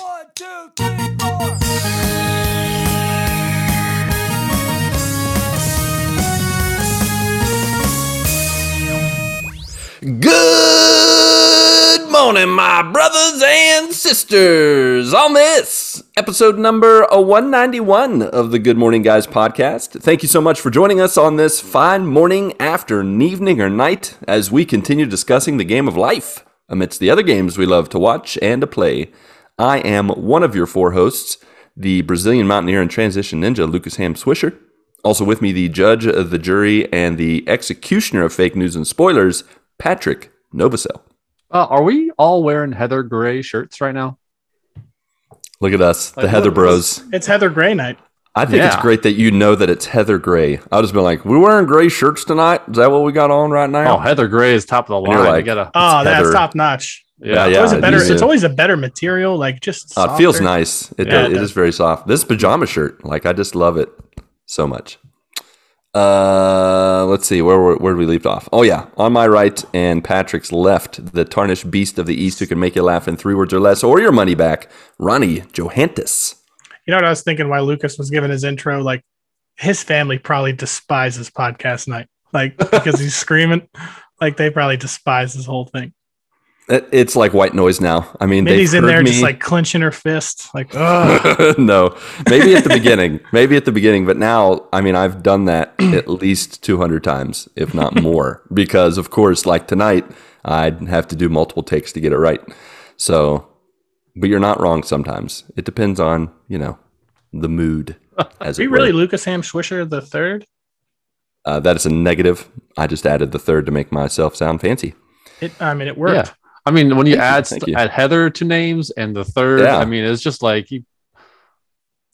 One, two, three, four. Good morning, my brothers and sisters. On this episode number 191 of the Good Morning Guys podcast. Thank you so much for joining us on this fine morning, afternoon, evening, or night as we continue discussing the game of life amidst the other games we love to watch and to play. I am one of your four hosts, the Brazilian mountaineer and transition ninja, Lucas Ham Swisher. Also with me, the judge of the jury and the executioner of fake news and spoilers, Patrick Novosel. Uh, are we all wearing Heather Gray shirts right now? Look at us, the Heather what- Bros. It's Heather Gray night. I think it's great that you know that it's Heather Gray. I'll just be like, we're wearing gray shirts tonight? Is that what we got on right now?" Oh, Heather Gray is top of the line. like, you gotta, Oh, that's Heather. top notch. Yeah, yeah, yeah. It's always a better. it is. Always a better material. Like just. Uh, it feels nice. It, Yeah, does- it it is very soft. This pajama shirt, like I just love it so much. Uh, let's see where where, where did we leave off? Oh yeah, on my right and Patrick's left, the tarnished beast of the east who can make you laugh in three words or less, or your money back, Ronnie Johantges. You know what I was thinking? Why Lucas was giving his intro? Like his family probably despises podcast night. Like because he's screaming. Like they probably despise this whole thing. It, it's like white noise now. I mean, they've in there heard just like clenching her fist. Like no, maybe at the beginning, maybe at the beginning, but now, I mean, I've done that at least 200 times, if not more, because of course, like tonight, I'd have to do multiple takes to get it right. So, but you're not wrong sometimes. It depends on, you know, the mood. As are you really. Lucas Ham Swisher the third? Uh, that is a negative. I just added the third to make myself sound fancy. It. I mean, it worked. yeah. I mean, when you Thank add thank st- you. add Heather to names and the third, Yeah. I mean, it's just like you.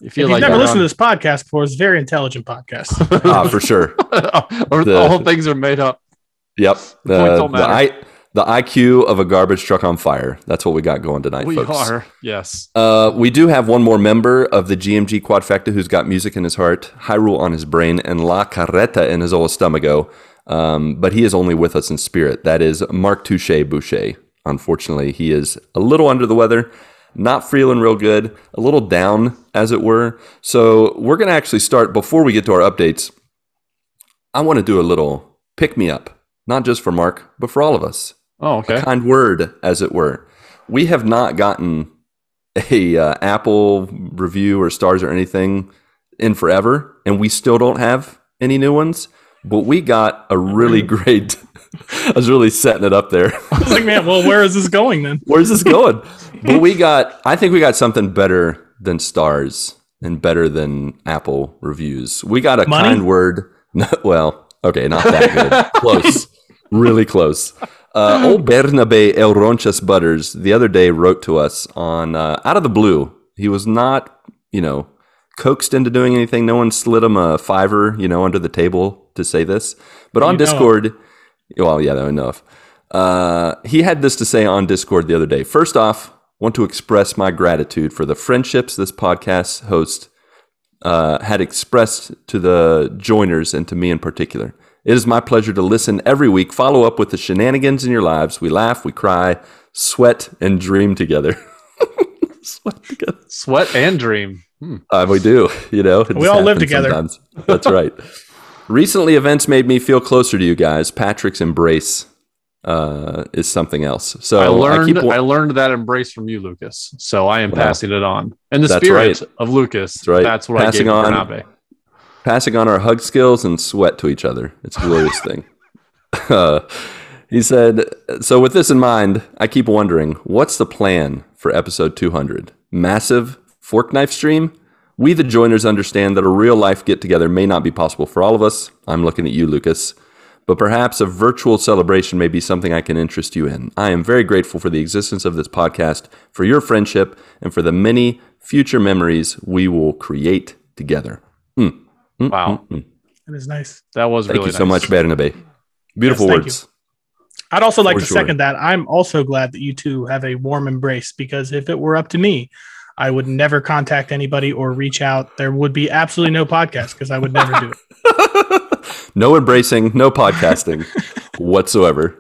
You If you've like never you're listened to this podcast before, it's a very intelligent podcast. Ah, for sure. or The- all things are made up. Yep. The, points don't the, matter. I, the IQ of a garbage truck on fire. That's what we got going tonight, We folks. are, yes. Uh, we do have one more member of the GMG Quadfecta who's got music in his heart, Hyrule on his brain, and La Carreta in his old stomago. Um, but he is only with us in spirit. That is Marc Touche Boucher. Unfortunately, he is a little under the weather, not feeling real good, a little down, as it were. So we're going to actually start before we get to our updates. I want to do a little pick me up, not just for Marc, but for all of us Oh, okay. a kind word, as it were. We have not gotten a uh, Apple review or stars or anything in forever, and we still don't have any new ones. But we got a really great. I was really setting it up there. I was like, man, well, where is this going then? Where's this going? but we got. I think we got something better than stars and better than Apple reviews. We got a Money? kind word. No, well, okay, not that good. close, really close. Uh, old Bernabe El Ronchas Butters the other day wrote to us on uh, out of the blue. He was not, you know, coaxed into doing anything. No one slid him a fiver, you know, under the table to say this. But on You know. Discord, well, yeah, enough. Uh, he had this to say on Discord the other day. First off, want to express my gratitude for the friendships this podcast host uh, had expressed to the joiners and to me in particular. It is my pleasure to listen every week, follow up with the shenanigans in your lives. We laugh, we cry, sweat, and dream together. sweat together. Sweat and dream. Hmm. Uh, we do, you know. We all live together. Sometimes. That's right. Recently, events made me feel closer to you guys. Patrick's embrace uh, is something else. So I learned I, learned that embrace from you, Lucas. So I am Wow. passing it on. And the That's spirit right. of Lucas. That's right. That's what Passing I gave on- passing on our hug skills and sweat to each other. It's a glorious thing. Uh, he said, So, with this in mind, I keep wondering what's the plan for episode 200? Massive fork knife stream? We, the joiners, understand that a real life get together may not be possible for all of us. I'm looking at you, Lucas. But perhaps a virtual celebration may be something I can interest you in. I am very grateful for the existence of this podcast, for your friendship, and for the many future memories we will create together. Hmm. Hmm, wow. Hmm, that is nice. That was Thank really you so much, Bernabe. Beautiful Yes, thank words. I'd also like For to sure. second that. I'm also glad that you two have a warm embrace because if it were up to me, I would never contact anybody or reach out. There would be absolutely no podcast because I would never do it. no embracing, no podcasting whatsoever.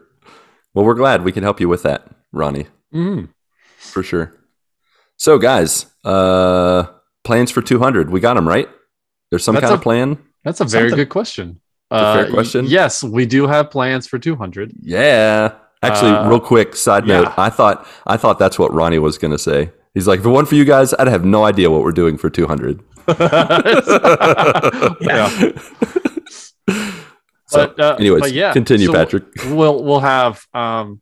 Well, we're glad we can help you with that, Ronnie, Mhm. for sure. So, guys, uh, plans for 200. We got them right. There's some That's kind a- of plan. That's a very Something- good question. a fair question? Yes, we do have plans for 200. Yeah. Actually, Uh, real quick side note. yeah. I thought I thought that's what Ronnie was going to say. He's like, if it weren't for you guys, I'd have no idea what we're doing for 200. yeah. So, But, uh, anyways, but yeah, continue, so Patrick. We'll we'll have um,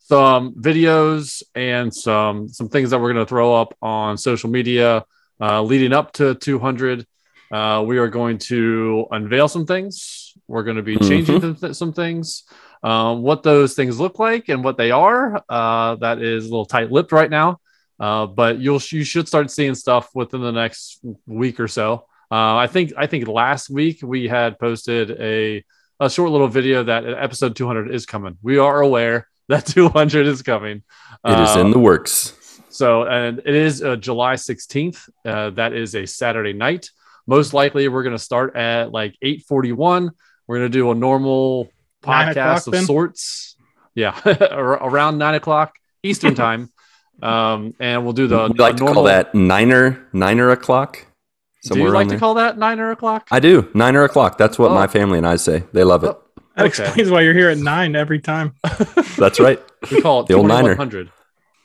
some videos and some some things that we're going to throw up on social media uh, leading up to 200. Uh, we are going to unveil some things. We're going to be changing th- th- some things. Um, what those things look like and what they are, uh, that is a little tight-lipped right now. Uh, but you'll you should start seeing stuff within the next week or so. Uh, I think I think last week we had posted a a short little video that episode 200 is coming. We are aware that 200 is coming. It is Uh, in the works. so, and it is uh, July 16th. Uh, that is a Saturday night. Most likely, we're going to start at like 8:41. We're going to do a normal podcast of then? sorts. Yeah, around nine o'clock Eastern time, um, and we'll do the we like a to call that niner, niner o'clock. do you like to there. call that nine or o'clock? I do. Niner o'clock. That's what Oh. my family and I say. They love it. Oh. That Okay. explains why you're here at nine every time. That's right. we call it The old niner. 2100.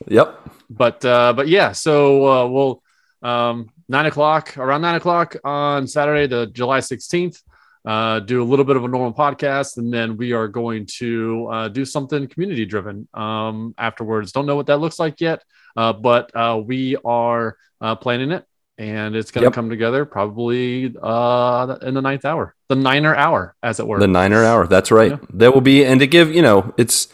Yep. but uh but yeah so uh we'll um nine o'clock around nine o'clock on saturday the july 16th uh do a little bit of a normal podcast and then we are going to uh do something community driven um afterwards don't know what that looks like yet uh but uh we are uh planning it and it's going to Yep. come together probably uh in the ninth hour the niner hour as it were The Niner Hour. That's right. Yeah. There will be, and to give you know, it's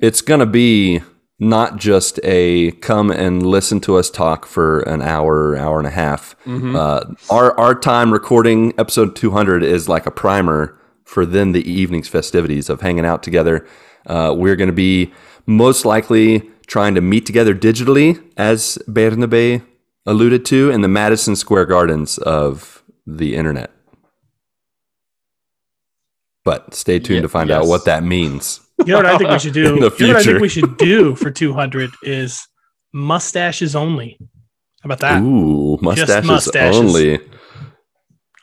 it's gonna be not just a come and listen to us talk for an hour, hour and a half. Mhm. Uh, our our time recording episode 200 is like a primer for then the evening's festivities of hanging out together. Uh, we're going to be most likely trying to meet together digitally, as Bernabe alluded to, in the Madison Square Gardens of the internet. But stay tuned to find out what that means. You know what I think we should do? In the You know what I think we should do for 200 is mustaches only. How about that? Ooh, mustaches, mustaches. only.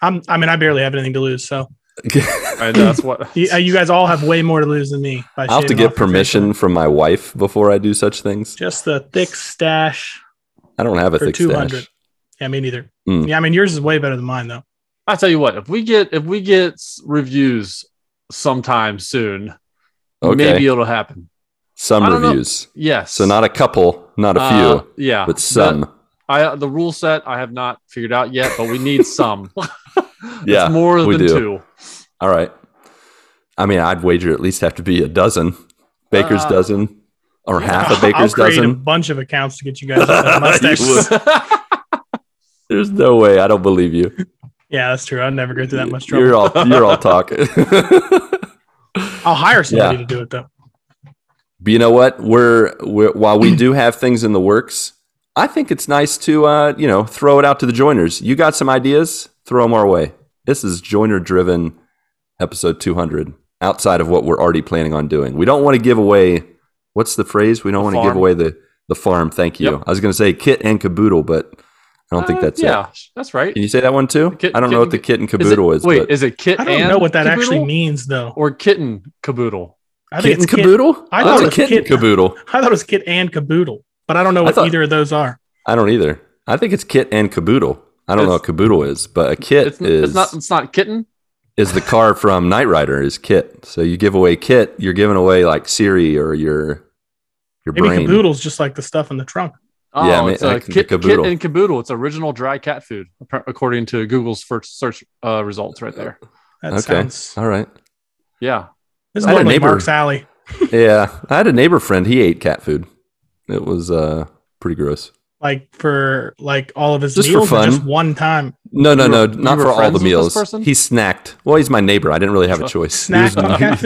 I'm, I mean, I barely have anything to lose. So and that's what you, you guys all have way more to lose than me. I'll have to get permission from my wife before I do such things. Just the thick stash I don't have a for thick 200. stash. Yeah, me neither. Mm. Yeah, I mean, yours is way better than mine, though. I tell you what, if we get if we get reviews sometime soon, Okay. maybe it'll happen. Some I don't know. reviews. Yes. So not a couple, not a Uh, few, yeah. but some. The, I the rule set I have not figured out yet, but we need some. Yeah, it's more we than do. two. All right. I mean, I'd wager at least have to be a dozen. Baker's Uh, dozen or half a I'll baker's create a bunch of accounts to get you guys all You mustaches. There's no way. I don't believe you. yeah, that's true. I'd never go through that much trouble. You're all you're all talking. I'll hire somebody Yeah. to do it though. But you know what? We're, we're while we do have things in the works, I think it's nice to uh, you know throw it out to the joiners. You got some ideas? Throw them our way. This is joiner driven episode 200. Outside of what we're already planning on doing, we don't want to give away. What's the phrase? We don't The want to give away the the farm. Thank you. Yep. I was going to say kit and caboodle, but I don't think Uh, that's it. yeah. That's right. Can you say that one too? Kit- I don't know what the and- kit and Is caboodle is. wait, but is it kit I don't and know what that actually means though. or kitten caboodle? I kit think and it's kit. caboodle? I thought it's it was kit and kit- caboodle. I thought it was kit and caboodle, but I don't know what thought- either of those are. I don't either. I think it's kit and caboodle. I don't know what caboodle is, but a kit It's, is it's not it's not kitten. is the car from Knight Rider is Kit. So you give away Kit, you're giving away like Siri or your your Maybe brain. caboodle's just like the stuff in the trunk. Oh, Yeah, it's a like the kit, kit caboodle. and caboodle. It's original dry cat food, according to Google's first search uh, results right there. That Okay. sounds. All right. Yeah. This is I had a like neighbor- Marc's alley. Yeah, I had a neighbor friend. He ate cat food. It was uh pretty gross. Like for like all of his Just for meals, or fun. just one time. No, no, no, were- not for all the meals. He snacked. Well, he's my neighbor. I didn't really have a choice. Snack on cat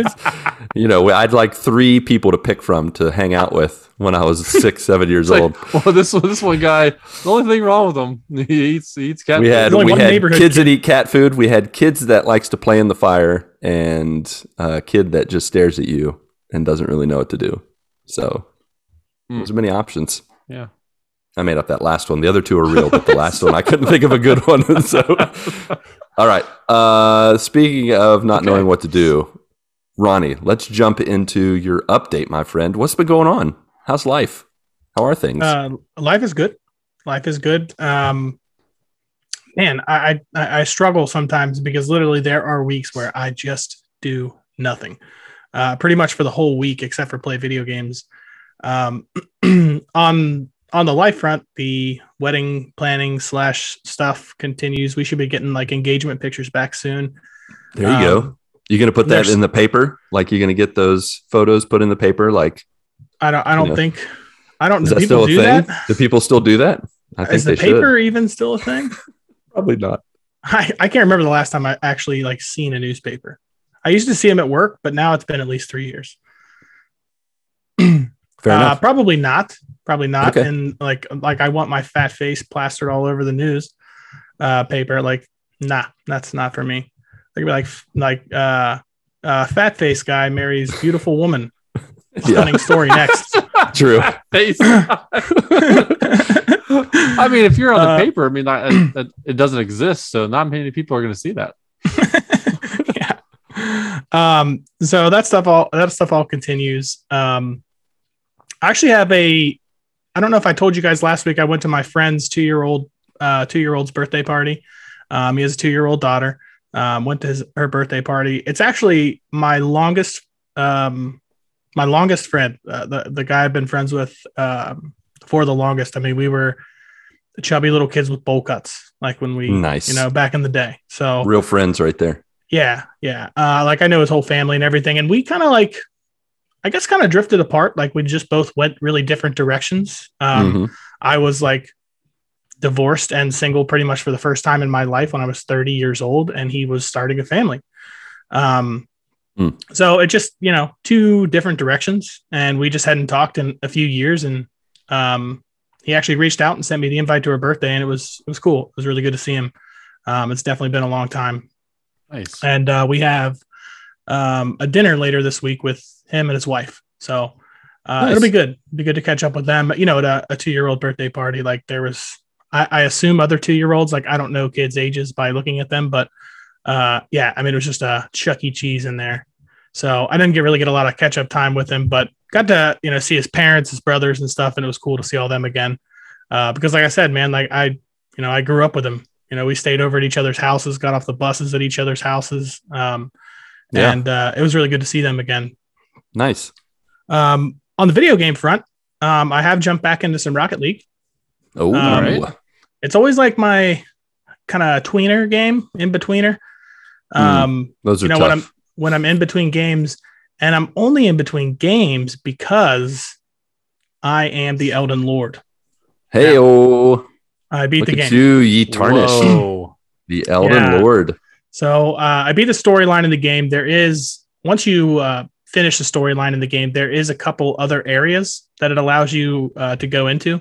you know, I'd like three people to pick from to hang out with when I was six, seven years It's old. like, well, this this one guy. The only thing wrong with him, he eats he eats cat. we food. had we had kids kid. that eat cat food. We had kids that likes to play in the fire, and a kid that just stares at you and doesn't really know what to do. So Hmm. there's many options. yeah. I made up that last one. The other two are real, but the last one I couldn't think of a good one. So, all right. Uh, speaking of not Okay. knowing what to do, Ronnie, let's jump into your update, my friend. What's been going on? How's life? How are things? Uh, life is good. Life is good. Um, man, I, I I struggle sometimes because literally there are weeks where I just do nothing, uh, pretty much for the whole week except for play video games. Um, on on the life front, the wedding planning slash stuff continues. We should be getting like engagement pictures back soon. there you go. um, You gonna put that in the paper? Like you're gonna get those photos put in the paper? Like I don't I don't Yeah. think I don't is do that people still a do thing? that. Do people still do that? I think Is the they paper should. even still a thing? Probably not. I, I can't remember the last time I actually like seen a newspaper. I used to see them at work, but now it's been at least three years. Fair uh, enough. Probably not. Probably not. Okay. And like like I want my fat face plastered all over the news uh, paper. Like, nah, that's not for me. Like like like uh, uh, fat face guy marries beautiful woman. Stunning story next. true. Face. I mean, if you're on the Uh, paper, I mean, I, I- it, it doesn't exist, so not many people are going to see that. yeah. Um, so that stuff all that stuff all continues. Um, I actually have a I don't know if I told you guys last week I went to my friend's two year old uh two year old's birthday party. Um, he has a two year old daughter. Um, went to his her birthday party. It's actually my longest um my longest friend, uh, the the guy I've been friends with um for the longest. I mean, we were chubby little kids with bowl cuts, like when we Nice. you know back in the day. So Real friends right there. yeah, yeah. Uh, like I know his whole family and everything, and we kind of like, I guess, kind of drifted apart. Like we just both went really different directions. Um, Mhm. I was like divorced and single pretty much for the first time in my life when I was 30 years old, and he was starting a family. Um, Hmm. so it just you know two different directions, and we just hadn't talked in a few years, and um, he actually reached out and sent me the invite to her birthday, and it was it was cool. It was really good to see him. Um, it's definitely been a long time Nice. and uh, we have um, a dinner later this week with him and his wife. So uh, Nice. it'll be good. Be good to catch up with them. You know, at a, a two-year-old birthday party, like there was, I, I assume other two-year-olds. Like I don't know kids' ages by looking at them, but uh, yeah, I mean it was just a Chuck E. Cheese in there. So I didn't get really get a lot of catch-up time with him, but got to you know see his parents, his brothers, and stuff, and it was cool to see all them again. Uh, because like I said, man, like I, you know, I grew up with him. You know, we stayed over at each other's houses, got off the buses at each other's houses. Um, Yeah. and uh, it was really good to see them again. Nice. Um, on the video game front, um, I have jumped back into some Rocket League. Oh, Um, right. It's always like my kind of tweener game, in betweener. Um, those are you know tough. when I'm when I'm in between games, and I'm only in between games because I am the Elden Lord. hey, oh, I beat look the game. you, ye tarnished, Whoa. the Elden Yeah. Lord. So uh, I beat the storyline in the game. There is once you uh, finish the storyline in the game, there is a couple other areas that it allows you uh, to go into,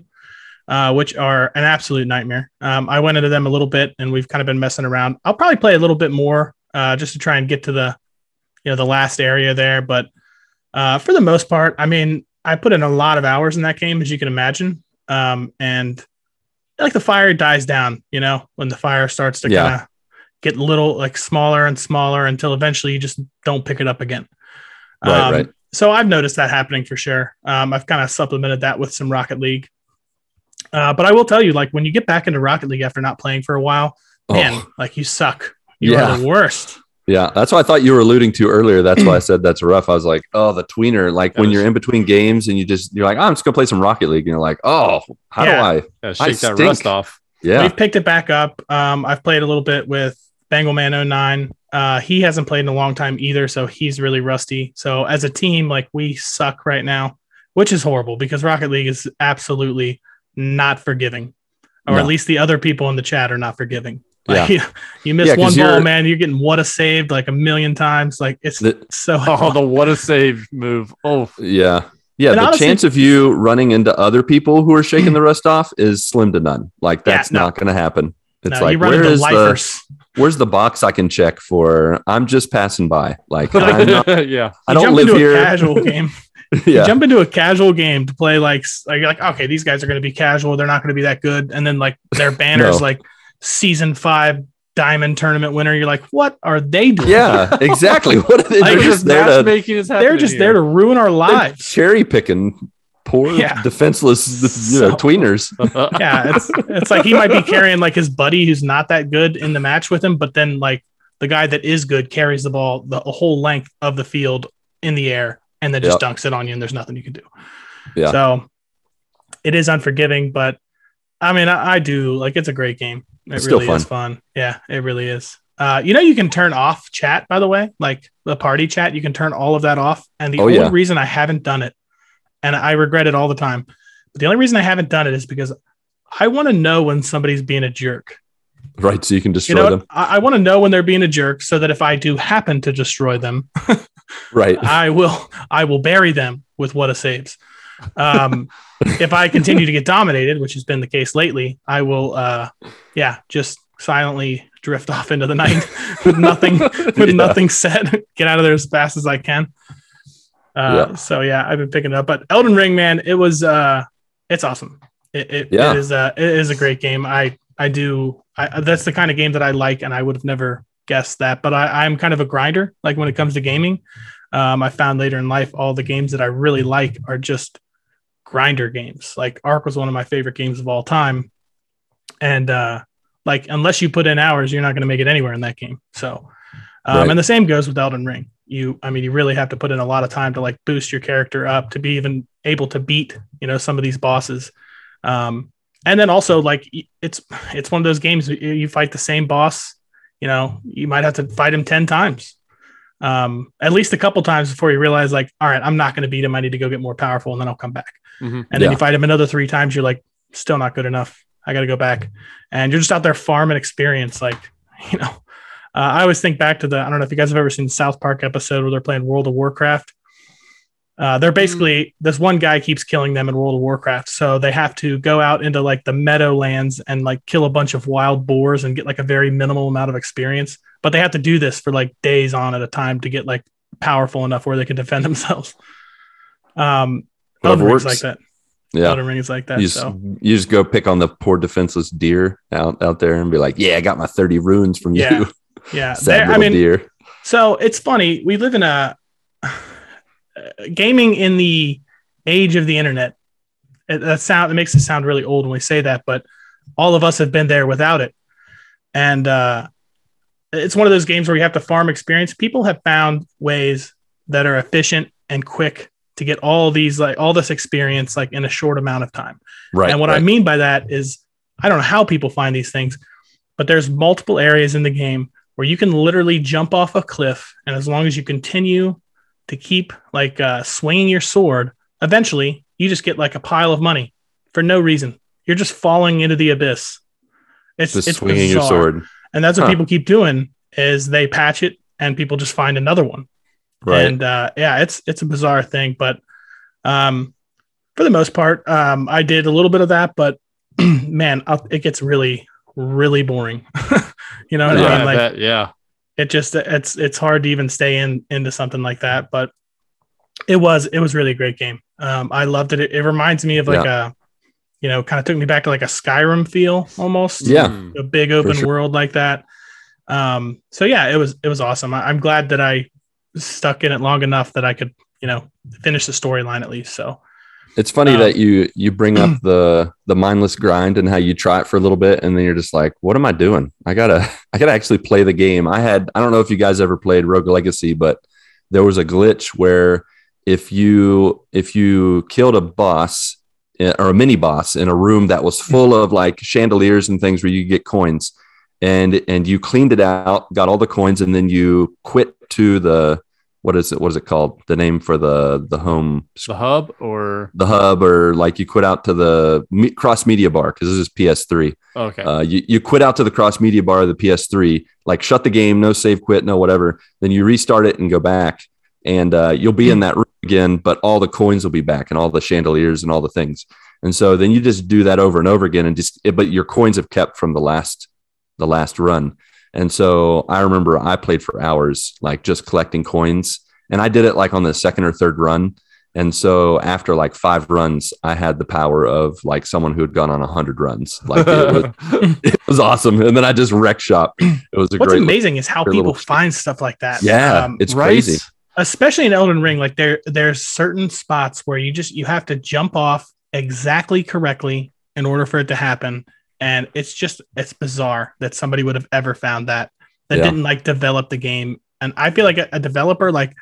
uh, which are an absolute nightmare. Um, I went into them a little bit, and we've kind of been messing around. I'll probably play a little bit more uh, just to try and get to the, you know, the last area there. But uh, for the most part, I mean, I put in a lot of hours in that game, as you can imagine, um, and like the fire dies down. You know, when the fire starts to Yeah. kind of get little like smaller and smaller until eventually you just don't pick it up again. Right, Um, right. So I've noticed that happening for sure. Um, I've kind of supplemented that with some Rocket League. Uh, but I will tell you, like when you get back into Rocket League after not playing for a while, man, Oh, like you suck. You Yeah. are the worst. yeah, that's what I thought you were alluding to earlier. That's why I said that's rough. I was like, oh, the tweener. Like That when is- you're in between games and you just you're like, oh, I'm just gonna play some Rocket League, and you're like, oh, how Yeah. do I? Yeah, I shake that stink. rust off. Yeah, We've picked it back up. Um, I've played a little bit with Bangleman 09. Uh, he hasn't played in a long time either, so he's really rusty. So as a team, like we suck right now, which is horrible because Rocket League is absolutely not forgiving, or No. at least the other people in the chat are not forgiving. Like, Yeah. you, miss Yeah, 'cause one ball, man, you're getting what a saved like a million times. Like it's The- so Oh, the what a save move. Oh, yeah, yeah. And the honestly- chance of you running into other people who are shaking the rust off is slim to none. Like Yeah, that's no. not gonna happen. It's no, like you run where into is the lifers. Where's the box I can check for? I'm just passing by. Like I'm not, yeah. I don't jump live into here. A casual game. You yeah. jump into a casual game to play like like you're like okay, these guys are going to be casual. They're not going to be that good, and then like their banners No. like season five diamond tournament winner. You're like, what are they doing? Yeah, exactly. What are they Like, they're Just just there to matchmaking they're just here. there to ruin our they're lives. cherry picking poor Yeah. defenseless you know, So- tweeners. yeah, it's it's like he might be carrying like his buddy who's not that good in the match with him, but then like the guy that is good carries the ball the whole length of the field in the air and then just dunks it on you, and there's nothing you can do. Yeah. So it is unforgiving, but I mean, I, I do like it's a great game. It It's really is fun. Yeah, it really is. Uh, you know, you can turn off chat, by the way, like the party chat. You can turn all of that off. And the Oh, only yeah. reason I haven't done it, and I regret it all the time, but the only reason I haven't done it is because I want to know when somebody's being a jerk. Right, so you can You destroy know, them. I, I want to know when they're being a jerk, so that if I do happen to destroy them, Right. I will I will bury them with what a saves. Um, if I continue to get dominated, which has been the case lately, I will uh, yeah, just silently drift off into the night with nothing with Yeah. nothing said. Get out of there as fast as I can. Uh, Yeah. so yeah, I've been picking it up. But Elden Ring, man, it was uh it's awesome. It, it, Yeah. it is uh it is a great game. I I do I that's the kind of game that I like and I would have never guessed that. But I, I'm kind of a grinder, like when it comes to gaming. Um, I found later in life all the games that I really like are just grinder games. Like Ark was one of my favorite games of all time. And uh like unless you put in hours, you're not going to make it anywhere in that game. So um, Right. and the same goes with Elden Ring. You I mean you really have to put in a lot of time to like boost your character up to be even able to beat, you know, some of these bosses. Um and then also like it's it's one of those games you- you fight the same boss, you know, you might have to fight him 10 times um, at least a couple times before you realize like, all right, I'm not going to beat him. I need to go get more powerful and then I'll come back. Mhm. And then Yeah. you fight him another three times. You're like, still not good enough. I got to go back. And you're just out there farming experience. Like, you know, uh, I always think back to the, I don't know if you guys have ever seen the South Park episode where they're playing World of Warcraft. Uh, they're basically this one guy keeps killing them in World of Warcraft, so they have to go out into like the meadowlands and like kill a bunch of wild boars and get like a very minimal amount of experience. But they have to do this for like days on at a time to get like powerful enough where they can defend themselves. Um, Whatever Elden Ring's works. like that. Yeah. Elden Ring is like that. You just, so you just go pick on the poor defenseless deer out, out there and be like, yeah, I got my 30 runes from Yeah. you. yeah, Sad I mean, deer. So it's funny. We live in a gaming in the age of the internet. It, that sound it makes it sound really old when we say that, but all of us have been there without it. And uh, it's one of those games where you have to farm experience. People have found ways that are efficient and quick to get all these like all this experience like in a short amount of time. Right. and what I mean by that is, I don't know how people find these things, but there's multiple areas in the game where you can literally jump off a cliff, and as long as you continue to keep like uh, swinging your sword, eventually you just get like a pile of money for no reason. You're just falling into the abyss. It's just it's swinging your sword. and that's what Huh. people keep doing is they patch it, and people just find another one. Right. And uh, yeah, it's it's a bizarre thing, but um, for the most part, um, I did a little bit of that, but man, I'll, it gets really really boring. you know what Yeah, I I mean? Like bet, yeah. it just it's it's hard to even stay in into something like that, but it was it was really a great game. Um, I loved it. it. It reminds me of like a you know, kind of took me back to like a Skyrim feel almost Yeah. Mm. a big open sure. world like that. Um, so yeah, it was it was awesome. I, I'm glad that I stuck in it long enough that I could, you know, finish the storyline at least. So It's funny Um, that you you bring up the the mindless grind and how you try it for a little bit and then you're just like, what am I doing? I gotta I gotta actually play the game. I had I don't know if you guys ever played Rogue Legacy, but there was a glitch where if you if you killed a boss eh, or a mini boss in a room that was full of like chandeliers and things where you get coins and and you cleaned it out, got all the coins, and then you quit to the what is it? What is it called? The name for the the home The hub or the hub or like you quit out to the me- cross media bar because this is PS3. okay. Uh, you, you quit out to the cross media bar of the PS3, like shut the game, no save quit, no whatever. Then you restart it and go back, and uh, you'll be in that room again, but all the coins will be back and all the chandeliers and all the things. And so then you just do that over and over again, and just it, but your coins have kept from the last the last run. And so I remember I played for hours, like just collecting coins, and I did it like on the second or third run. And so after like five runs, I had the power of like someone who had gone on a hundred runs. Like it was, it was awesome. And then I just wreck shop. It was a great. What's amazing is how people little- find stuff like that. Yeah, Um, it's Right? crazy. especially in Elden Ring, like there there's certain spots where you just you have to jump off exactly correctly in order for it to happen. And it's just it's bizarre that somebody would have ever found that that Yeah. didn't like develop the game. And I feel like a, a developer, like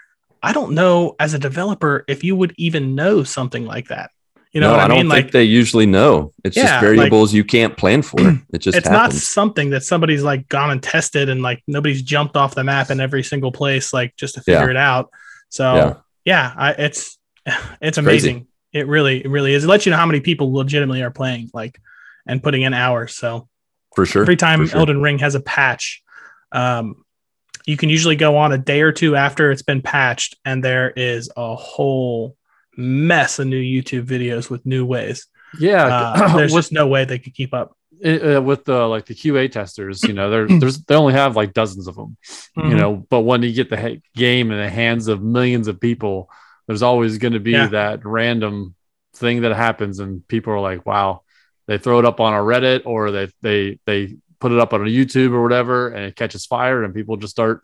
I don't know as a developer if you would even know something like that. You know no, what I, I, don't mean? think Like they usually know. It's Yeah, just like- variables you can't plan for. It just it's not something that somebody's like gone and tested and like nobody's jumped off the map in every single place like just to figure Yeah. it out. So Yeah. yeah, I, it's it's crazy. amazing. It really it really is. It lets you know how many people legitimately are playing like and putting in hours. So for sure. every time sure. Elden Ring has a patch, um, you can usually go on a day or two after it's been patched, and there is a whole mess of new YouTube videos with new ways. Yeah, Uh, there's with just no way they could keep up. uh, with the like the QA testers, you know, there, there's they only have like dozens of them, you Mhm. know. But when you get the ha- game in the hands of millions of people, there's always going to be Yeah. that random thing that happens, and people are like, "Wow!" They throw it up on a Reddit or they they they put it up on a YouTube or whatever, and it catches fire, and people just start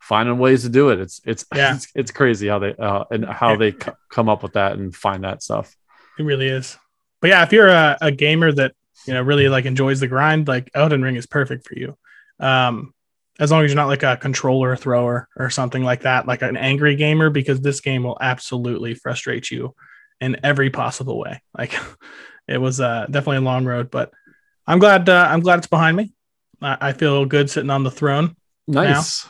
finding ways to do it. It's it's Yeah. it's, it's crazy how they uh, and how they c- come up with that and find that stuff. It really is. But yeah, if you're a, a gamer that you know really like enjoys the grind, like Elden Ring is perfect for you. Um, as long as you're not like a controller thrower or something like that, like an angry gamer, because this game will absolutely frustrate you in every possible way. Like it was uh, definitely a long road, but I'm glad uh, I'm glad it's behind me. I, I feel good sitting on the throne. Nice. Uh,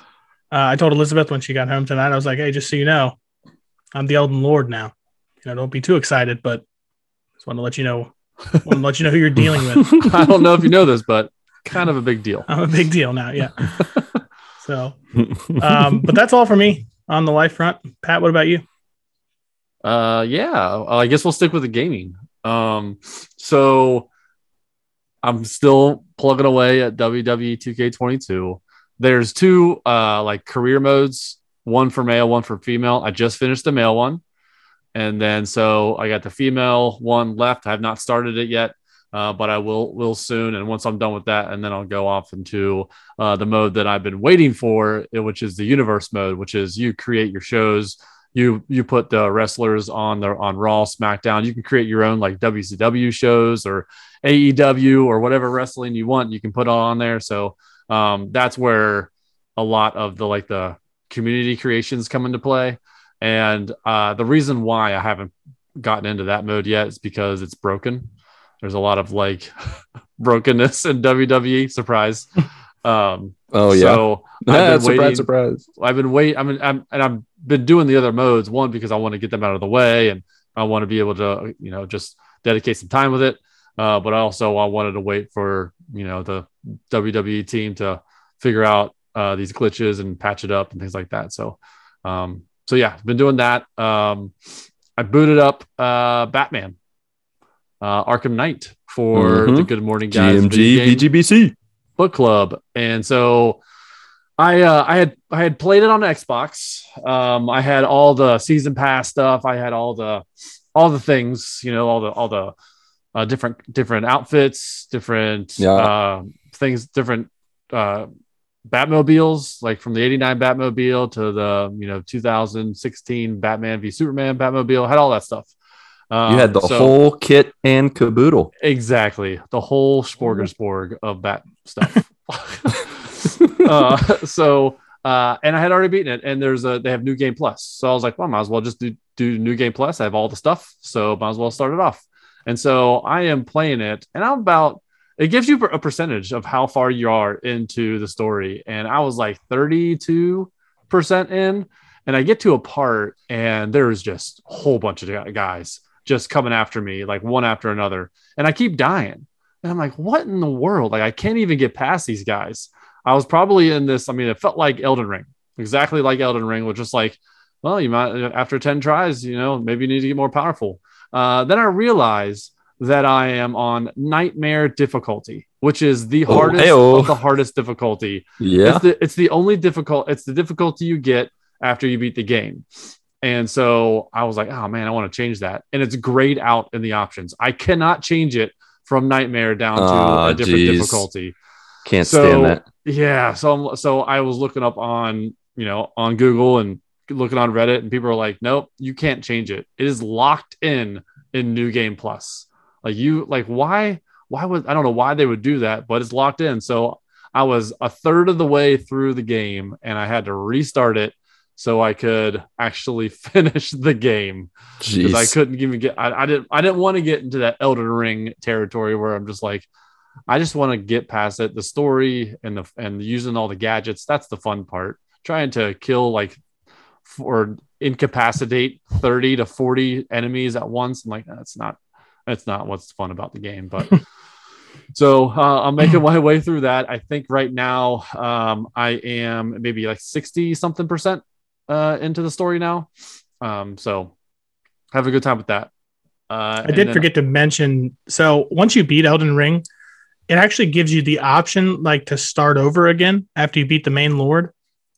I told Elizabeth when she got home tonight, I was like, "Hey, just so you know, I'm the Elden Lord now. You know, don't be too excited, but just want to let you know, want to let you know who you're dealing with. I don't know if you know this, but kind of a big deal. I'm a big deal now. Yeah. So, um, but that's all for me on the life front. Pat, what about you? Uh, yeah, I guess we'll stick with the gaming. Um, so I'm still plugging away at WWE 2K22. There's two uh like career modes, one for male, one for female. I just finished the male one, and then so I got the female one left. I have not started it yet. Uh, but I will will soon, and once I'm done with that, and then I'll go off into uh, the mode that I've been waiting for, which is the universe mode, which is you create your shows, you you put the wrestlers on the on Raw, SmackDown. You can create your own like WCW shows or AEW or whatever wrestling you want. You can put on there. So um, that's where a lot of the like the community creations come into play. And uh, the reason why I haven't gotten into that mode yet is because it's broken. There's a lot of like brokenness in WWE. Surprise. Um, oh yeah. So I've been surprise, waiting- surprise. I've been wait. I mean, I'm and I've been doing the other modes. One because I want to get them out of the way, and I want to be able to, you know, just dedicate some time with it. Uh, but also, I wanted to wait for you know the WWE team to figure out uh, these glitches and patch it up and things like that. So, um, so yeah, been doing that. Um, I booted up uh, Batman, uh, Arkham Knight for Mhm. the Good Morning Guys GMG VGBC. book club and so i uh i had i had played it on xbox um i had all the season pass stuff i had all the all the things you know all the all the uh, different different outfits different Yeah. uh things different uh batmobiles like from the 89 batmobile to the you know 2016 batman v superman batmobile had all that stuff um, You had the so- whole kit and caboodle. Exactly. The whole smorgasbord of that stuff. uh, so, uh, and I had already beaten it, and there's a they have new game plus. So I was like, well, I might as well just do do new game plus. I have all the stuff, so might as well start it off. And so I am playing it, and I'm about. It gives you a percentage of how far you are into the story, and I was like 32 percent in, and I get to a part, and there's just a whole bunch of guys just coming after me, like one after another, and I keep dying. And I'm like, what in the world? Like, I can't even get past these guys. I was probably in this. I mean, it felt like Elden Ring, exactly like Elden Ring, which just like, well, you might after 10 tries, you know, maybe you need to get more powerful. Uh, then I realize that I am on nightmare difficulty, which is the Oh, hardest hey-oh. of the hardest difficulty. Yeah. It's the it's the only difficult. It's the difficulty you get after you beat the game. And so I was like, oh man, I want to change that. And it's grayed out in the options. I cannot change it from nightmare down to Aw, a different geez. difficulty. Can't So stand that. yeah, so I'm, so I was looking up on you know on Google and looking on Reddit, and people are like, nope, you can't change it. It is locked in in New Game Plus. Like you like why why would I don't know why they would do that, but it's locked in. So I was a third of the way through the game, and I had to restart it so I could actually finish the game because I couldn't even get. I, I didn't. I didn't want to get into that Elden Ring territory where I'm just like, I just want to get past it. The story and the and using all the gadgets. That's the fun part. Trying to kill like or incapacitate thirty to forty enemies at once. I'm like, that's not. That's not what's fun about the game. But so uh, I'm making my way through that. I think right now um, I am maybe like sixty something percent uh, into the story now. Um, so have a good time with that. Uh, I did forget to mention. So once you beat Elden Ring, it actually gives you the option like to start over again after you beat the main lord.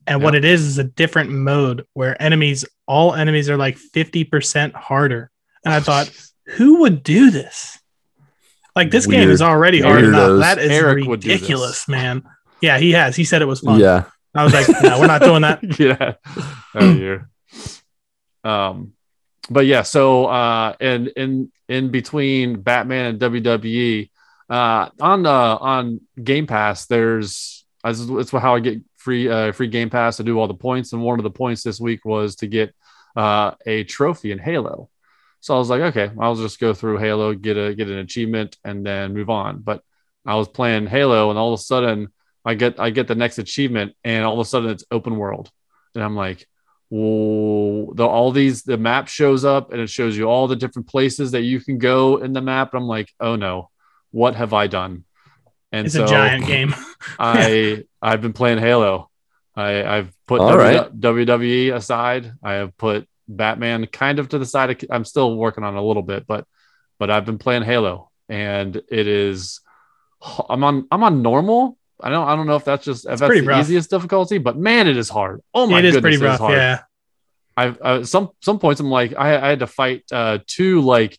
And what it is is a different mode where enemies, all enemies are like 50% harder. And I thought, who would do this? Like this game is already hard weirdos. enough. That is Eric would do this. ridiculous, man. Yeah, he has. He said it was fun. Yeah. I was like, no, we're not doing that. yeah. Oh, dear. Um, but yeah, so uh, and in in between Batman and WWE, uh, on uh, on Game Pass, there's that's how I get free uh, free Game Pass to do all the points, and one of the points this week was to get uh, a trophy in Halo. So I was like, okay, I'll just go through Halo, get a get an achievement, and then move on. But I was playing Halo, and all of a sudden, I get I get the next achievement, and all of a sudden it's open world, and I'm like, whoa! The, all these the map shows up, and it shows you all the different places that you can go in the map. I'm like, oh no, what have I done? And It's so a giant game. I I've been playing Halo. I I've put All W- right. WWE aside. I have put Batman kind of to the side. I'm still working on it a little bit, but but I've been playing Halo, and it is. I'm on I'm on normal. I don't I don't know if that's just if that's the rough. easiest difficulty, but man, it is hard. Oh my it is goodness, pretty it is rough. hard. Yeah. I've uh, some some points I'm like I, I had to fight uh two like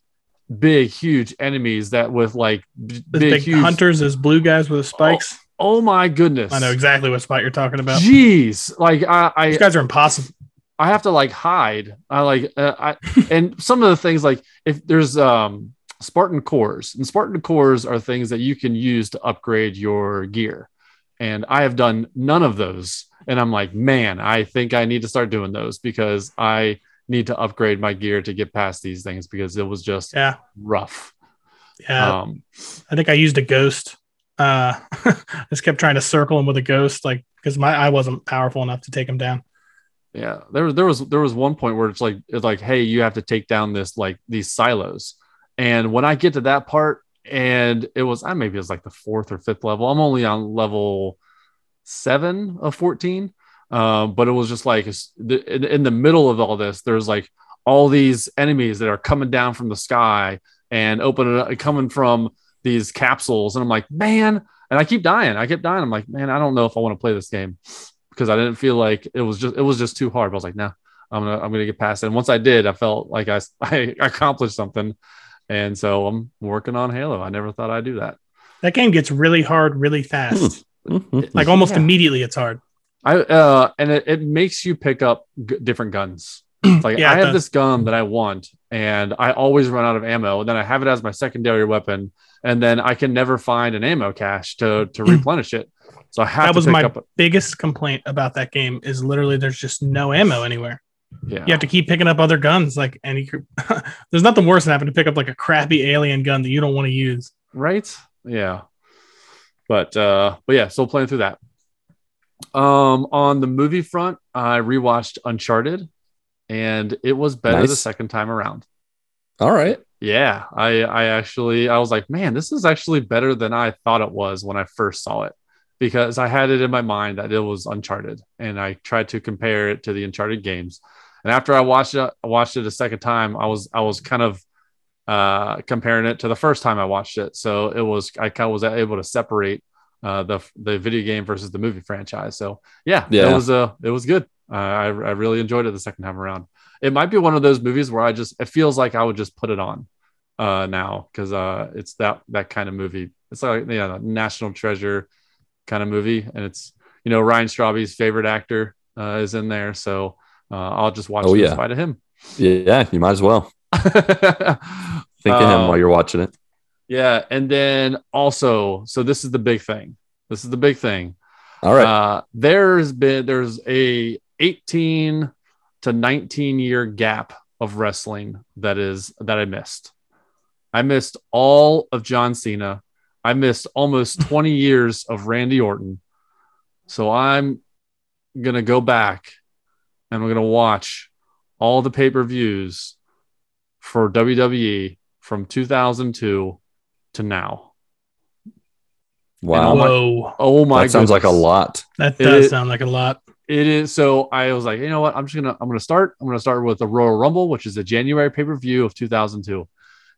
big huge enemies that with like b- big, big, huge hunters as blue guys with spikes. oh my goodness I know exactly what spot you're talking about. jeez like I I, These guys are impossible. I have to like hide. I like uh, I and some of the things like if there's um Spartan cores and Spartan cores are things that you can use to upgrade your gear. And I have done none of those. And I'm like, man, I think I need to start doing those because I need to upgrade my gear to get past these things because it was just Yeah. rough. Yeah. Um, I think I used a ghost. Uh, I just kept trying to circle him with a ghost, like because my I wasn't powerful enough to take him down. Yeah, there was there was there was one point where it's like it's like, hey, you have to take down this like these silos, and when I get to that part, and it was I maybe it was like the fourth or fifth level. I'm only on level seven of fourteen, um, but it was just like in, in the middle of all this, there's like all these enemies that are coming down from the sky and opening up, coming from these capsules, and I'm like, man, and I keep dying. I kept dying. I'm like, man, I don't know if I want to play this game because I didn't feel like it was just it was just too hard. But I was like, no, I'm gonna I'm gonna get past it. And once I did, I felt like I I accomplished something. And so I'm working on Halo. I never thought I'd do that. That game gets really hard really fast. Mhm. Like almost Yeah. immediately, it's hard. I uh and it, it makes you pick up g- different guns. Like Yeah, I have this gun that I want, and I always run out of ammo. And then I have it as my secondary weapon, and then I can never find an ammo cache to to replenish it. So I have That to was pick my up. biggest complaint about that game is literally there's just no ammo anywhere. Yeah, You have to keep picking up other guns. Like, any, there's nothing worse than having to pick up like a crappy alien gun that you don't want to use. right yeah but uh but yeah still playing through that um on the movie front i rewatched uncharted and it was better the second time around. All right. yeah i i actually i was like man this is actually better than i thought it was when i first saw it because i had it in my mind that it was uncharted and i tried to compare it to the uncharted games. And after i watched it I watched it a second time i was i was kind of uh comparing it to the first time i watched it. So it was i kind of was able to separate uh the the video game versus the movie franchise so yeah, Yeah. it was uh it was good uh, I, I really enjoyed it the second time around it might be one of those movies where I just it feels like I would just put it on uh now because uh it's that that kind of movie. It's like yeah, national treasure kind of movie, and it's you know Ryan Strauby's favorite actor uh, is in there, so uh, I'll just watch Oh, it in yeah. spite of him. Yeah, you might as well think of him while you're watching it. Yeah, and then also, so this is the big thing. This is the big thing. All right. Uh, there's been there's a 18 to 19 year gap of wrestling that is that I missed. I missed all of John Cena. I missed almost 20 years of Randy Orton. So I'm gonna go back and we're gonna watch all the pay-per-views for WWE from 2002 to now. wow. oh my- Whoa, Oh my that sounds like a lot. that does is- sound like a lot. It is so I was like, you know what? I'm just gonna I'm gonna start. I'm gonna start with the Royal Rumble, which is the January pay-per-view of 2002.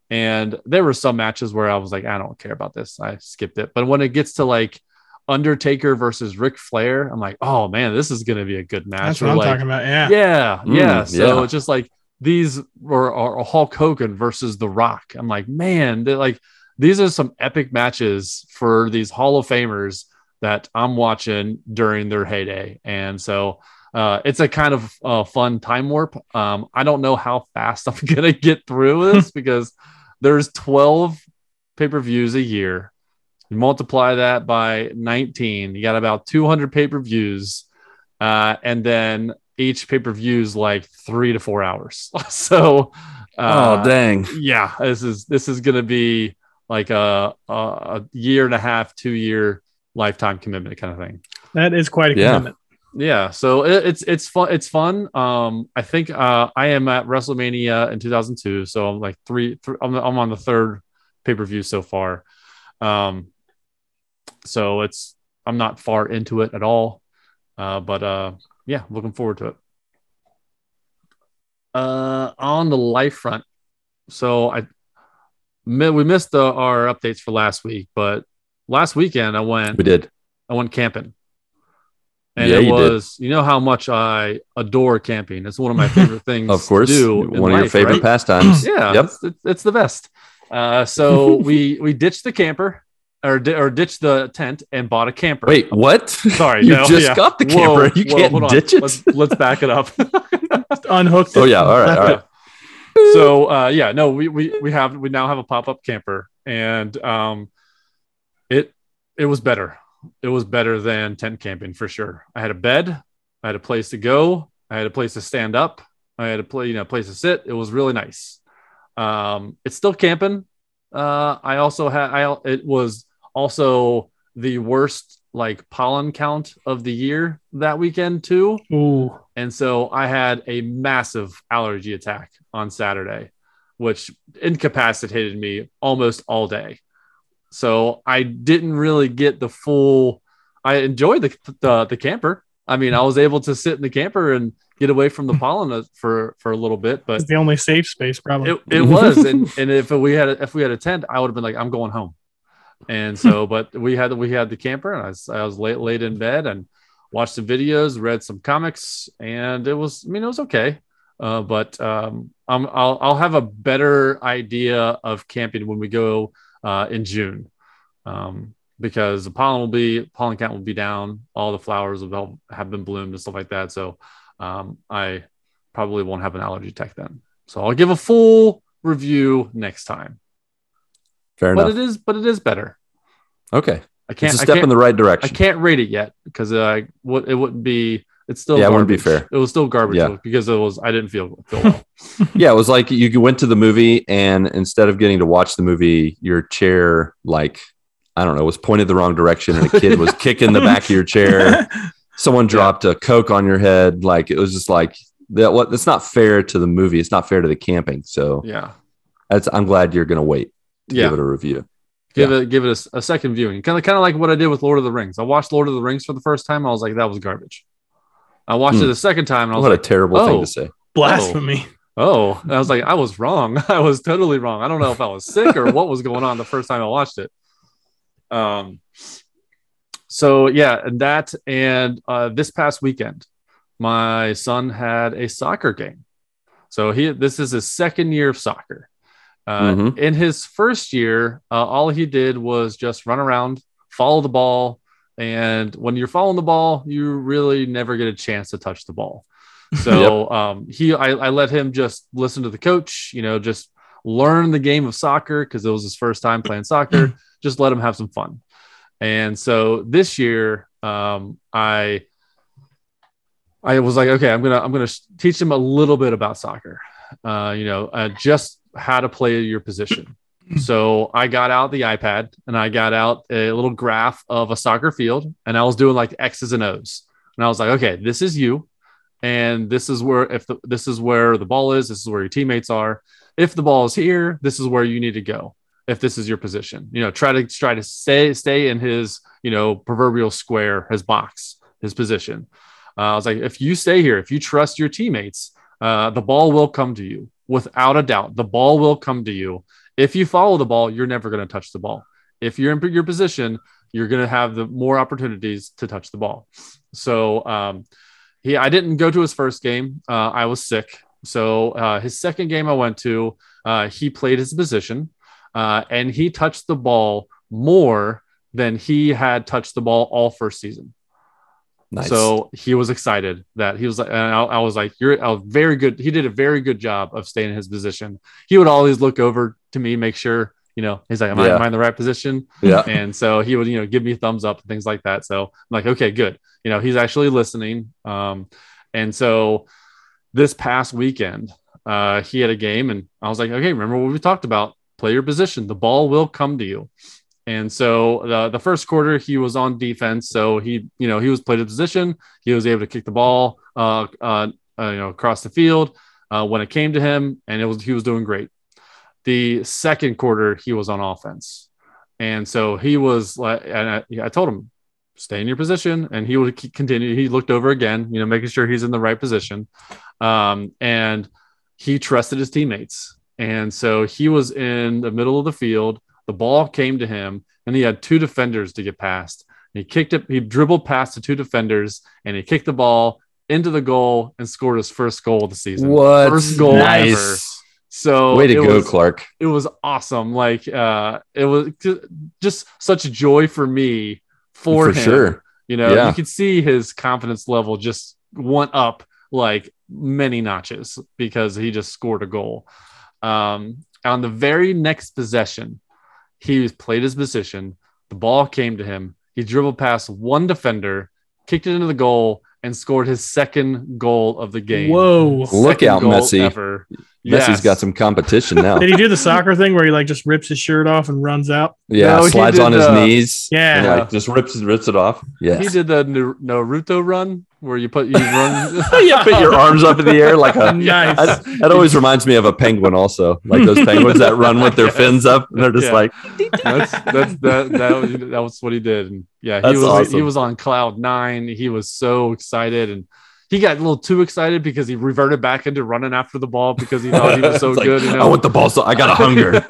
And there were some matches where I was like, I don't care about this. I skipped it. But when it gets to like Undertaker versus Ric Flair, I'm like, oh man, this is gonna be a good match. That's Or, what I'm like, talking about. Yeah. Yeah, Mm, yeah. So yeah. it's just like these were are Hulk Hogan versus The Rock. I'm like, man, they're like these are some epic matches for these Hall of Famers that I'm watching during their heyday, and so uh, it's a kind of uh, fun time warp. Um, I don't know how fast I'm gonna get through this because there's 12 pay per views a year. You multiply that by 19, you got about 200 pay per views, uh, and then each pay per view is like three to four hours. so, uh, oh dang. yeah, this is this is gonna be like a, a a year and a half, two year lifetime commitment kind of thing. That is quite a Yeah. commitment. Yeah, so it, it's it's fun. It's fun. Um, I think uh, I am at WrestleMania in 2002, so I'm like three. Th- I'm, I'm on the third pay per view so far. Um, so it's I'm not far into it at all, uh, but uh, yeah, looking forward to it. Uh, on the life front, so I mi- we missed the, our updates for last week, but last weekend I went We did. I went camping. And Yeah, it you did. was, you know how much I adore camping. It's one of my favorite things Of course. to do. One of your favorite right? pastimes. Yeah, Yep. it's, it's, it's the best. Uh, so we we ditched the camper or di- or ditched the tent and bought a camper. Wait, what? sorry, you no, just yeah. got the Whoa, camper. you whoa, can't ditch it. Let's, let's back it up. Unhooked. Oh yeah. All right. left All it. right. So uh yeah no we we we have we now have a pop-up camper and um it it was better. It was better than tent camping for sure. I had a bed i had a place to go i had a place to stand up i had a play you know place to sit. It was really nice. Um it's still camping. Uh i also had i it was also the worst like pollen count of the year that weekend too. Ooh. and so I had a massive allergy attack on Saturday, which incapacitated me almost all day. So I didn't really get the full. I enjoyed the the, the camper. I mean, I was able to sit in the camper and get away from the pollen for for a little bit, but It's the only safe space, probably. it, it was. And, and if we had a, if we had a tent, I would have been like, I'm going home. And so, but we had we had the camper, and I was, I was late late in bed and watched some videos, read some comics, and it was. I mean, it was okay. Uh, but um, I'm, I'll I'll have a better idea of camping when we go uh, in June, um, because the pollen will be pollen count will be down, all the flowers will have been bloomed and stuff like that. So um, I probably won't have an allergy attack then. So I'll give a full review next time. Fair But enough. it is, but it is better. Okay. I can't. It's a I step in the right direction. I can't rate it yet because uh, it wouldn't be. It's still Yeah, it wouldn't be fair. It was still garbage Yeah. because it was. I didn't feel feel well. Yeah, it was like you went to the movie and instead of getting to watch the movie, your chair like I don't know was pointed the wrong direction and a kid was kicking the back of your chair. Someone dropped a coke on your head. Like it was just like that. What? That's not fair to the movie. It's not fair to the camping. So yeah, that's. I'm glad you're gonna wait to yeah. give it a review. give it give it a second viewing. Kind of kind of like what I did with Lord of the Rings. I watched Lord of the Rings for the first time. I was like, that was garbage. I watched Hmm. it a second time and I was What a like, terrible thing oh. to say. Blasphemy. oh, and I was like, I was wrong. I was totally wrong. I don't know if I was sick or what was going on the first time I watched it. Um. So yeah, and that and uh, this past weekend, my son had a soccer game. So he this is his second year of soccer. Uh, Mhm. In his first year, uh, all he did was just run around, follow the ball, and when you're following the ball, you really never get a chance to touch the ball. So um, he, I, I let him just listen to the coach, you know, just learn the game of soccer because it was his first time playing soccer. just let him have some fun. And so this year, um, I I was like, okay, I'm gonna I'm gonna teach him a little bit about soccer. Uh, you know, uh, just how to play your position. So I got out the iPad and I got out a little graph of a soccer field, and I was doing like X's and O's. And I was like, okay, this is you, and this is where if the, this is where the ball is, this is where your teammates are. If the ball is here, this is where you need to go. If this is your position, you know, try to try to stay stay in his you know proverbial square, his box, his position. Uh, I was like, if you stay here, if you trust your teammates, uh, the ball will come to you without a doubt. The ball will come to you. If you follow the ball, you're never going to touch the ball. If you're in your position, you're going to have the more opportunities to touch the ball. So um, he, I didn't go to his first game. Uh, I was sick. So uh, his second game I went to, uh, he played his position, uh, and he touched the ball more than he had touched the ball all first season. Nice. So he was excited that he was like, and I, I was like, you're a very good. He did a very good job of staying in his position. He would always look over to me, make sure, you know, he's like, am, I, am I in the right position? yeah. And so he would, you know, give me thumbs up and things like that. So I'm like, okay, good. You know, he's actually listening. Um, and so this past weekend, uh, he had a game and I was like, okay, remember what we talked about? Play your position. The ball will come to you. And so the, the first quarter he was on defense. So he, you know, he was played a position. He was able to kick the ball, uh, uh, uh, you know, across the field uh, when it came to him, and it was he was doing great. The second quarter he was on offense, and so he was like, and I, I told him, stay in your position, and he would continue. He looked over again, you know, making sure he's in the right position, um, and he trusted his teammates, and so he was in the middle of the field. The ball came to him, and he had two defenders to get past. He kicked it, he dribbled past the two defenders, and he kicked the ball into the goal and scored his first goal of the season. What? First goal nice. ever. So Way to go, was, Clark. It was awesome. Like uh, it was just such a joy for me for, For him. sure. You know, Yeah. you could see his confidence level just went up like many notches because he just scored a goal. Um, on the very next possession, he played his position. The ball came to him. He dribbled past one defender, kicked it into the goal, and scored his second goal of the game. Whoa. Look Second out, goal Messi. Ever. Messi's Yes. got some competition now. Did he do the soccer thing where he like just rips his shirt off and runs out? yeah, No, he slides did, on his uh, knees. Yeah. and, like just rips rips it off. Yeah. He did the Nar- Naruto run where you put you run. you put your arms up in the air like a. Nice. I- that always reminds me of a penguin, also like those penguins that run with their Yes. fins up, and they're just Yeah. like, that's that's that that was, that was what he did, and yeah, he That's was awesome. he was on cloud nine. He was so excited, and he got a little too excited because he reverted back into running after the ball because he thought he was so like, good. You know? I want the ball, so I got a hunger.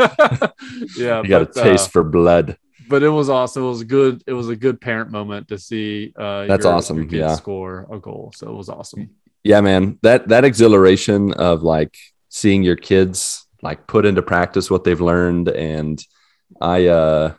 yeah, you got a but, uh, taste for blood. but it was awesome. It was good. It was a good parent moment to see. Uh, That's your- awesome, your yeah. score a goal. So it was awesome. Yeah, man. That that exhilaration of like seeing your kids like put into practice what they've learned and I uh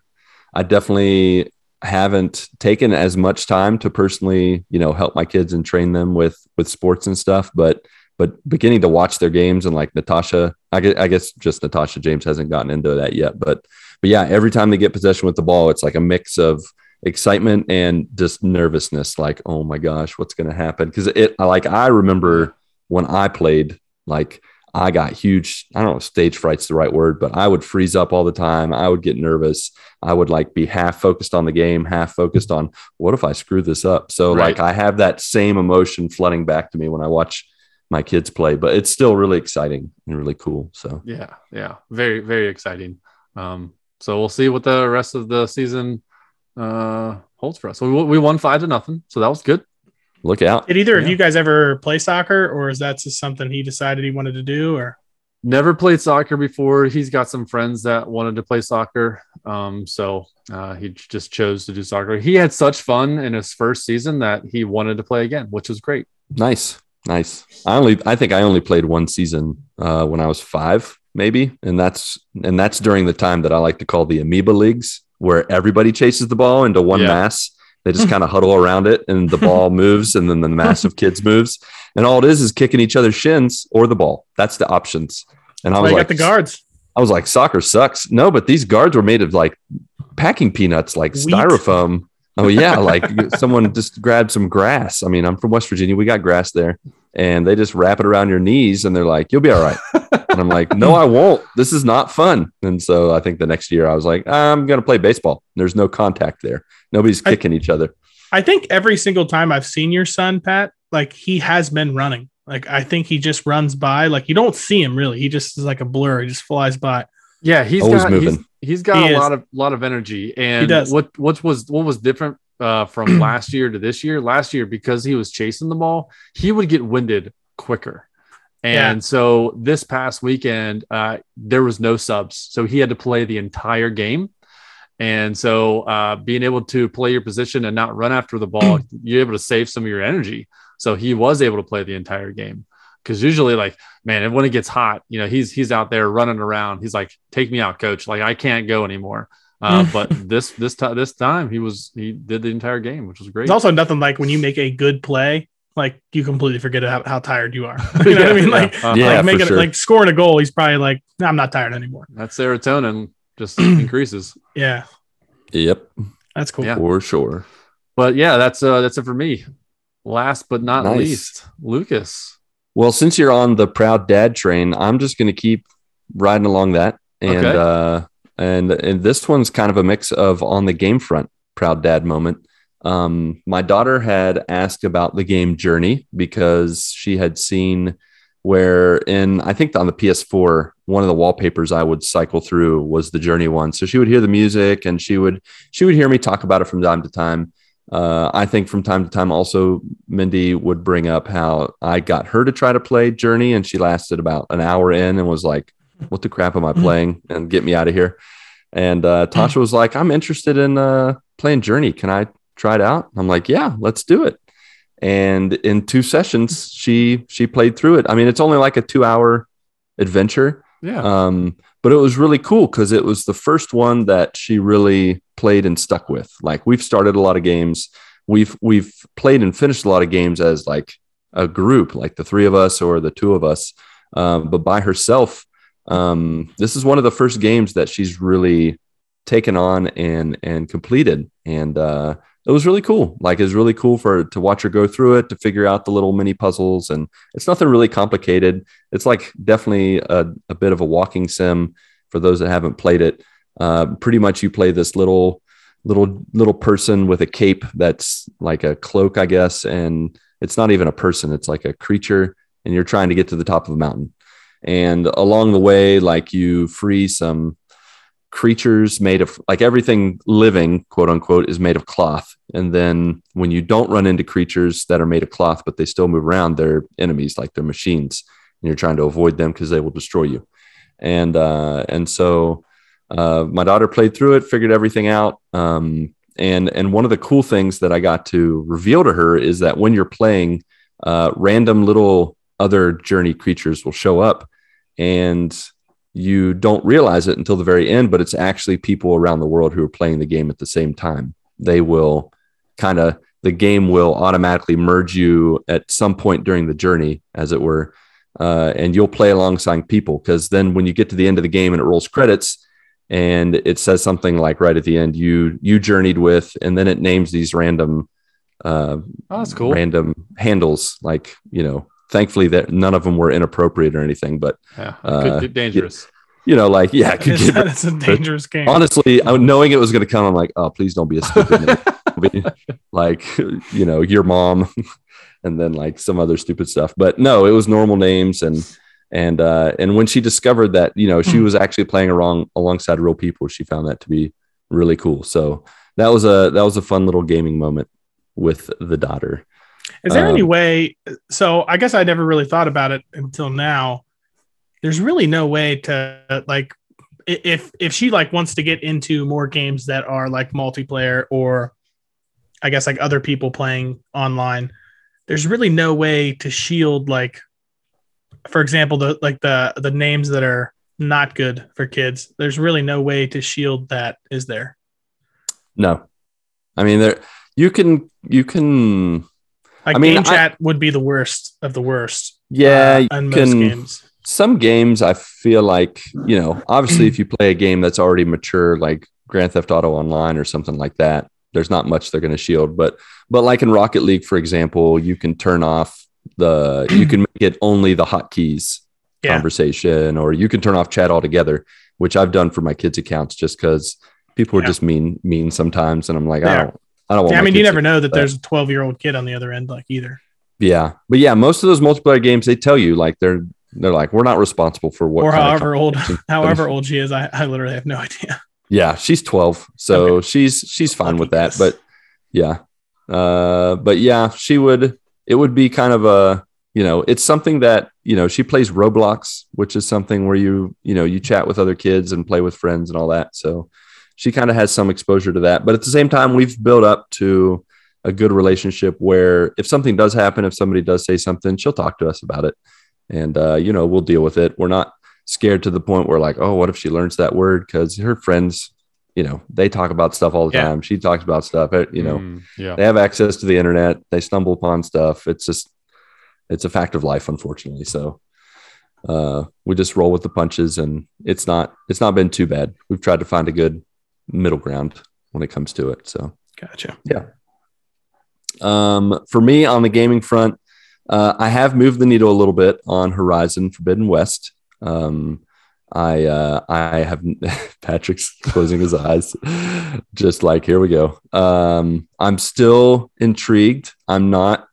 I definitely haven't taken as much time to personally, you know, help my kids and train them with with sports and stuff, but but beginning to watch their games and like Natasha, I guess, I guess just Natasha James hasn't gotten into that yet, but but yeah, every time they get possession with the ball, it's like a mix of excitement and just nervousness like oh my gosh what's going to happen? Because it like i remember when i played like i got huge i don't know if stage fright's the right word but i would freeze up all the time i would get nervous i would like be half focused on the game half focused on what if i screw this up so Right. like i have that same emotion flooding back to me when i watch my kids play but it's still really exciting and really cool so Yeah, yeah, very very exciting. Um, so we'll see what the rest of the season uh, holds for us. So we, we won five to nothing, so that was good. Look out Did either of you guys ever play soccer, or is that just something he decided he wanted to do? Or Never played soccer before. He's got some friends that wanted to play soccer, um, so uh, he just chose to do soccer. He had such fun in his first season that he wanted to play again, which was great. nice Nice. I only I think I only played one season uh, when I was five, maybe, and that's and that's during the time that I like to call the amoeba leagues, where everybody chases the ball into one Yeah. mass. They just kind of huddle around it, and the ball moves, and then the mass of kids moves, and all it is is kicking each other's shins or the ball. That's the options. And I was like, got the guards. I was like, soccer sucks. No, but these guards were made of like packing peanuts, like Wheat. styrofoam. Oh yeah, like someone just grabbed some grass. I mean, I'm from West Virginia. We got grass there, and they just wrap it around your knees, and they're like, "You'll be all right." and I'm like, "No, I won't. This is not fun." And so I think the next year I was like, "I'm gonna play baseball. There's no contact there. Nobody's I- kicking each other." I think every single time I've seen your son, Pat, like he has been running. Like I think he just runs by. Like you don't see him really. He just is like a blur. He just flies by. Yeah, he's Always got moving. He's, he's got He a is. lot of lot of energy. And does. what what was what was different uh, from last year to this year? Last year, because he was chasing the ball, he would get winded quicker. And Yeah. so this past weekend, uh, there was no subs, so he had to play the entire game. And so, uh, being able to play your position and not run after the ball, you're able to save some of your energy. So he was able to play the entire game. Because usually, like, man, when it gets hot, you know, he's he's out there running around. He's like, "Take me out, coach! Like, I can't go anymore." Uh, but this this time this time he was he did the entire game, which was great. It's also nothing like when you make a good play, like you completely forget how, how tired you are. you know what I mean? Like, Uh-huh. Yeah, like for making sure. like scoring a goal, he's probably like, "Nah, I'm not tired anymore. that serotonin just increases. Yeah, Yep, that's cool. Yeah. for sure. But yeah, that's uh that's it for me. Last but not Nice. least, Lucas. Well, since you're on the proud dad train, I'm just going to keep riding along that. And Okay. uh, and and this one's kind of a mix of on the game front, proud dad moment. Um, my daughter had asked about the game Journey because she had seen where in I think on the PS4, one of the wallpapers I would cycle through was the Journey one. So she would hear the music and she would she would hear me talk about it from time to time. Uh, I think from time to time also Mindy would bring up how I got her to try to play Journey and she lasted about an hour in and was like, What the crap am I playing? And get me out of here. And uh, Tasha was like, I'm interested in uh, playing Journey. Can I try it out? I'm like, Yeah, let's do it. And in two sessions, she she played through it. I mean, it's only like a two hour adventure. Yeah. Um, but it was really cool because it was the first one that she really played and stuck with. Like we've started a lot of games, we've we've played and finished a lot of games as like a group, like the three of us or the two of us. Um, but by herself, um, this is one of the first games that she's really taken on and and completed. And uh, it was really cool. Like it was really cool for to watch her go through it, to figure out the little mini puzzles, and it's nothing really complicated. It's like definitely a, a bit of a walking sim for those that haven't played it. Uh, pretty much, you play this little little little person with a cape that's like a cloak, I guess, and it's not even a person; it's like a creature, and you're trying to get to the top of a mountain. And along the way, like you free some creatures made of like everything living, quote unquote, is made of cloth. And then when you don't run into creatures that are made of cloth, but they still move around, they're enemies, like they're machines, and you're trying to avoid them because they will destroy you. And uh, and so uh, my daughter played through it, figured everything out. Um, and and one of the cool things that I got to reveal to her is that when you're playing, uh, random little other journey creatures will show up, and you don't realize it until the very end, but it's actually people around the world who are playing the game at the same time. They will kind of the game will automatically merge you at some point during the journey, as it were, uh, and you'll play alongside people. Because then, when you get to the end of the game and it rolls credits, and it says something like right at the end, you you journeyed with, and then it names these random, uh, Oh, that's cool. random handles. Like you know, thankfully that none of them were inappropriate or anything, but Yeah. Uh, Could get dangerous. you know, like yeah, it could It's, get it's a dangerous game. honestly, knowing it was going to come, I'm like, oh, please don't be a stupid name. Like, you know, your mom, and then like some other stupid stuff. But no, it was normal names, and and uh, and when she discovered that, you know, she Hmm. was actually playing along alongside real people, she found that to be really cool. So that was a that was a fun little gaming moment with the daughter. Is there Um, any way? So I guess I never really thought about it until now. There's really no way to like if if she like wants to get into more games that are like multiplayer or I guess like other people playing online. there's really no way to shield like for example the like the the names that are not good for kids there's really no way to shield that is there No, I mean there you can you can like I mean, game I- chat would be the worst of the worst yeah uh, in most can games. some games I feel like you know obviously if you play a game that's already mature like Grand Theft Auto Online or something like that there's not much they're going to shield but but like in Rocket League for example you can turn off the you can make it only the hotkeys Yeah. conversation or you can turn off chat altogether which I've done for my kids accounts just because people are just mean mean sometimes and I'm like I don't I don't want yeah, i mean you never know that that. there's a 12 year old kid on the other end like either Yeah, but yeah, most of those multiplayer games they tell you like they're they're like we're not responsible for what or however old however old she is I, I literally have no idea Yeah, she's twelve, so she's she's fine with that. But yeah, uh, but yeah, she would. It would be kind of a you know, it's something that you know she plays Roblox, which is something where you you know you chat with other kids and play with friends and all that. So she kind of has some exposure to that. But at the same time, we've built up to a good relationship where if something does happen, if somebody does say something, she'll talk to us about it, and uh, you know we'll deal with it. We're not scared to the point where like, oh, what if she learns that word? Because her friends, you know, they talk about stuff all the Yeah. time. She talks about stuff. You know, Mm, yeah. they have access to the internet. They stumble upon stuff. It's just, it's a fact of life, unfortunately. So uh, we just roll with the punches, and it's not, it's not been too bad. We've tried to find a good middle ground when it comes to it. So. gotcha Yeah. Um, for me on the gaming front, uh, I have moved the needle a little bit on Horizon Forbidden West. Um, I uh, I have Patrick's closing his eyes, just like here we go. Um, I'm still intrigued. I'm not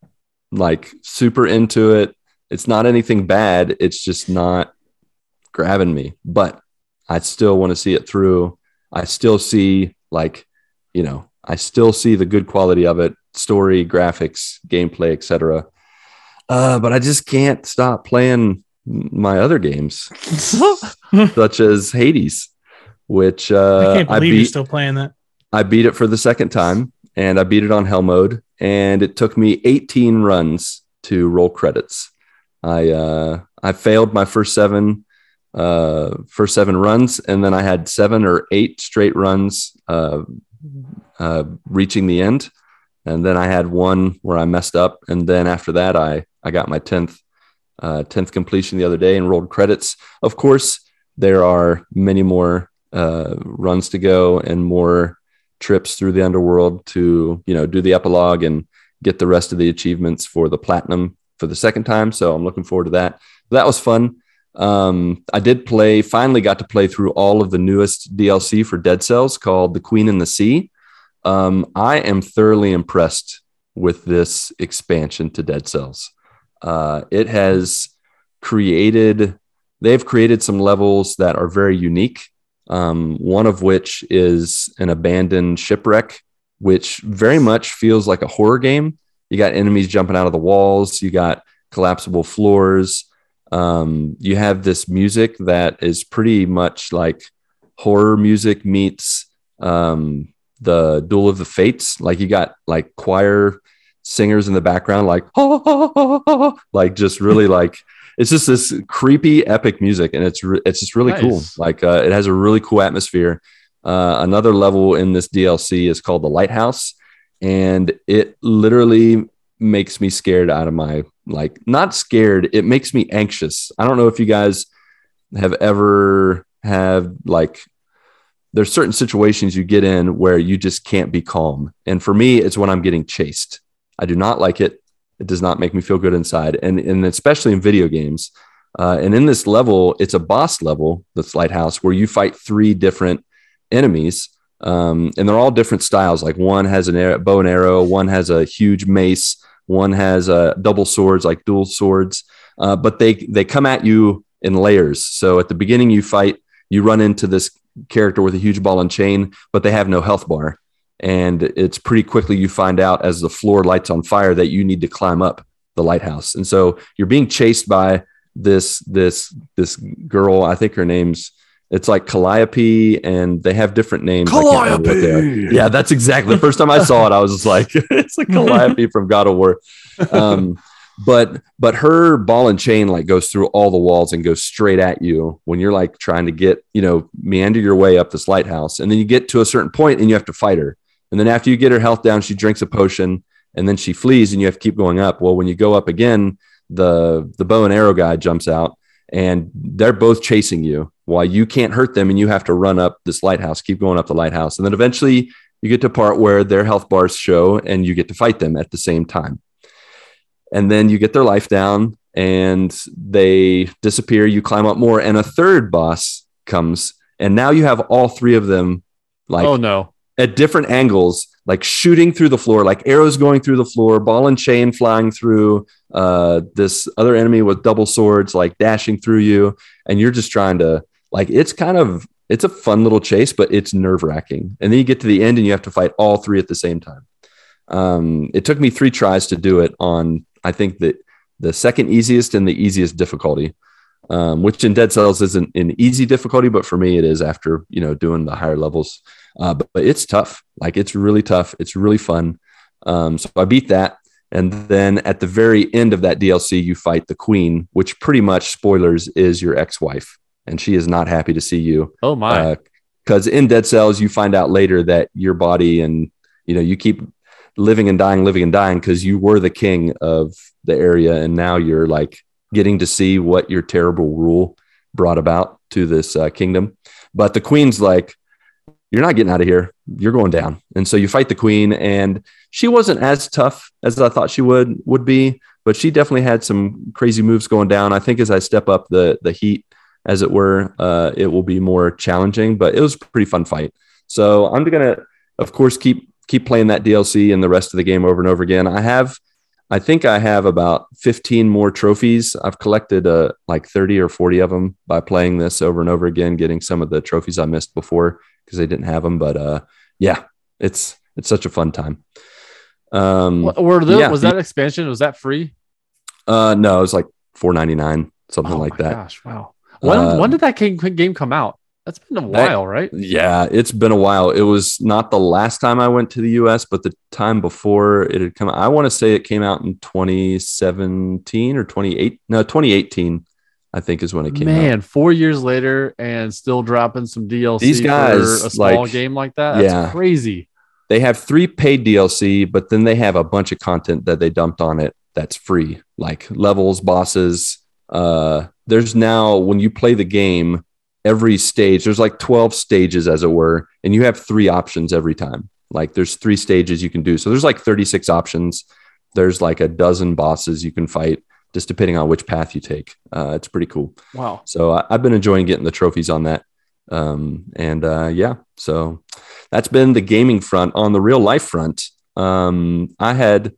like super into it. It's not anything bad. It's just not grabbing me. But I still want to see it through. I still see like, you know, I still see the good quality of it, story, graphics, gameplay, etc. Uh, but I just can't stop playing my other games, such as Hades, which uh, i can't I believe you're beat. still playing that I beat it for the second time, and I beat it on Hell mode, and it took me 18 runs to roll credits. I uh, I failed my first seven uh, first seven runs, and then I had seven or eight straight runs uh, uh, reaching the end, and then I had one where I messed up, and then after that, I I got my 10th uh, 10th completion the other day and rolled credits. Of course, there are many more uh, runs to go and more trips through the underworld to you know do the epilogue and get the rest of the achievements for the platinum for the second time. So i'm looking forward to that. That was fun um, i did play finally got to play through all of the newest dlc for dead cells called the queen and the sea um, i am thoroughly impressed with this expansion to dead cells uh, it has created they've created some levels that are very unique um, one of which is an abandoned shipwreck, which very much feels like a horror game. You got enemies jumping out of the walls, you got collapsible floors. Um, you have this music that is pretty much like horror music meets um, the Duel of the Fates. Like you got like choir singers in the background, like oh, like just really like it's just this creepy epic music and it's re- it's just really cool. Like uh, it has a really cool atmosphere. Uh, another level in this dlc is called the lighthouse and it literally makes me scared out of my like not scared. It makes me anxious. I don't know if you guys have ever have like there's certain situations you get in where you just can't be calm. And for me it's when i'm getting chased. I do not like it. It does not make me feel good inside. And and especially in video games uh, and in this level it's a boss level this lighthouse where you fight three different enemies um, and they're all different styles. Like one has an arrow, bow and arrow one has a huge mace one has uh, double swords like dual swords uh, but they they come at you in layers. So at the beginning you fight you run into this character with a huge ball and chain but they have no health bar. And it's pretty quickly you find out as the floor lights on fire that you need to climb up the lighthouse. And so you're being chased by this this this girl. I think her name's It's like Calliope, and they have different names. I can't remember what they are. Calliope! Yeah, that's exactly. The first time I saw it, I was just like, it's like Calliope from God of War. Um, but but her ball and chain like goes through all the walls and goes straight at you when you're like trying to get you know meander your way up this lighthouse, and then you get to a certain point and you have to fight her. And then after you get her health down, she drinks a potion, and then she flees, and you have to keep going up. Well, when you go up again, the the bow and arrow guy jumps out, and they're both chasing you while you can't hurt them, and you have to run up this lighthouse, keep going up the lighthouse, and then eventually you get to a part where their health bars show, and you get to fight them at the same time. And then you get their life down, and they disappear. You climb up more, and a third boss comes, and now you have all three of them like oh no. at different angles, like shooting through the floor, like arrows going through the floor, ball and chain flying through uh, this other enemy with double swords, like dashing through you. And you're just trying to, like, it's kind of, it's a fun little chase, but it's nerve wracking. And then you get to the end and you have to fight all three at the same time. Um, it took me three tries to do it on, I think that the second easiest and the easiest difficulty. Um, which in Dead Cells isn't an easy difficulty, but for me it is after you know doing the higher levels. Uh, but, but it's tough. Like it's really tough. It's really fun. Um, so I beat that. And then at the very end of that DLC, you fight the queen, which pretty much spoilers is your ex wife. And she is not happy to see you. Oh my. Because in Dead Cells, you find out later that your body and, you know, you keep living and dying, living and dying because you were the king of the area. And now you're like getting to see what your terrible rule brought about to this uh, kingdom. But the queen's like, you're not getting out of here. You're going down. And so you fight the queen, and she wasn't as tough as I thought she would would be, but she definitely had some crazy moves going down. I think as I step up the the heat, as it were, uh, it will be more challenging. But it was a pretty fun fight. So I'm gonna, of course, keep keep playing that DLC and the rest of the game over and over again. I have, I think I have about 15 more trophies. I've collected uh, like 30 or 40 of them by playing this over and over again, getting some of the trophies I missed before because they didn't have them. But uh, yeah, it's it's such a fun time. Um, Were the, yeah. was that expansion? Was that free? uh, no, it was like 4.99, something oh like that. Gosh, wow. When Uh, when did that game, game come out? That's been a That- while, right? Yeah, it's been a while. It was not the last time I went to the US, but the time before it had come out. I want to say it came out in 2017 or 28. No, 2018, I think is when it came out. Man, four years later and still dropping some DLC These guys, for a small like- game like that. That's Yeah. crazy. They have three paid DLC, but then they have a bunch of content that they dumped on it that's free, like levels, bosses. Uh, there's now when you play the game, every stage there's like 12 stages as it were, and you have three options every time. Like there's three stages you can do. So there's like 36 options. There's like a dozen bosses you can fight, just depending on which path you take. Uh, it's pretty cool. Wow. So I, I've been enjoying getting the trophies on that. Um, and uh, yeah, so that's been the gaming front. On the real life front, um, I had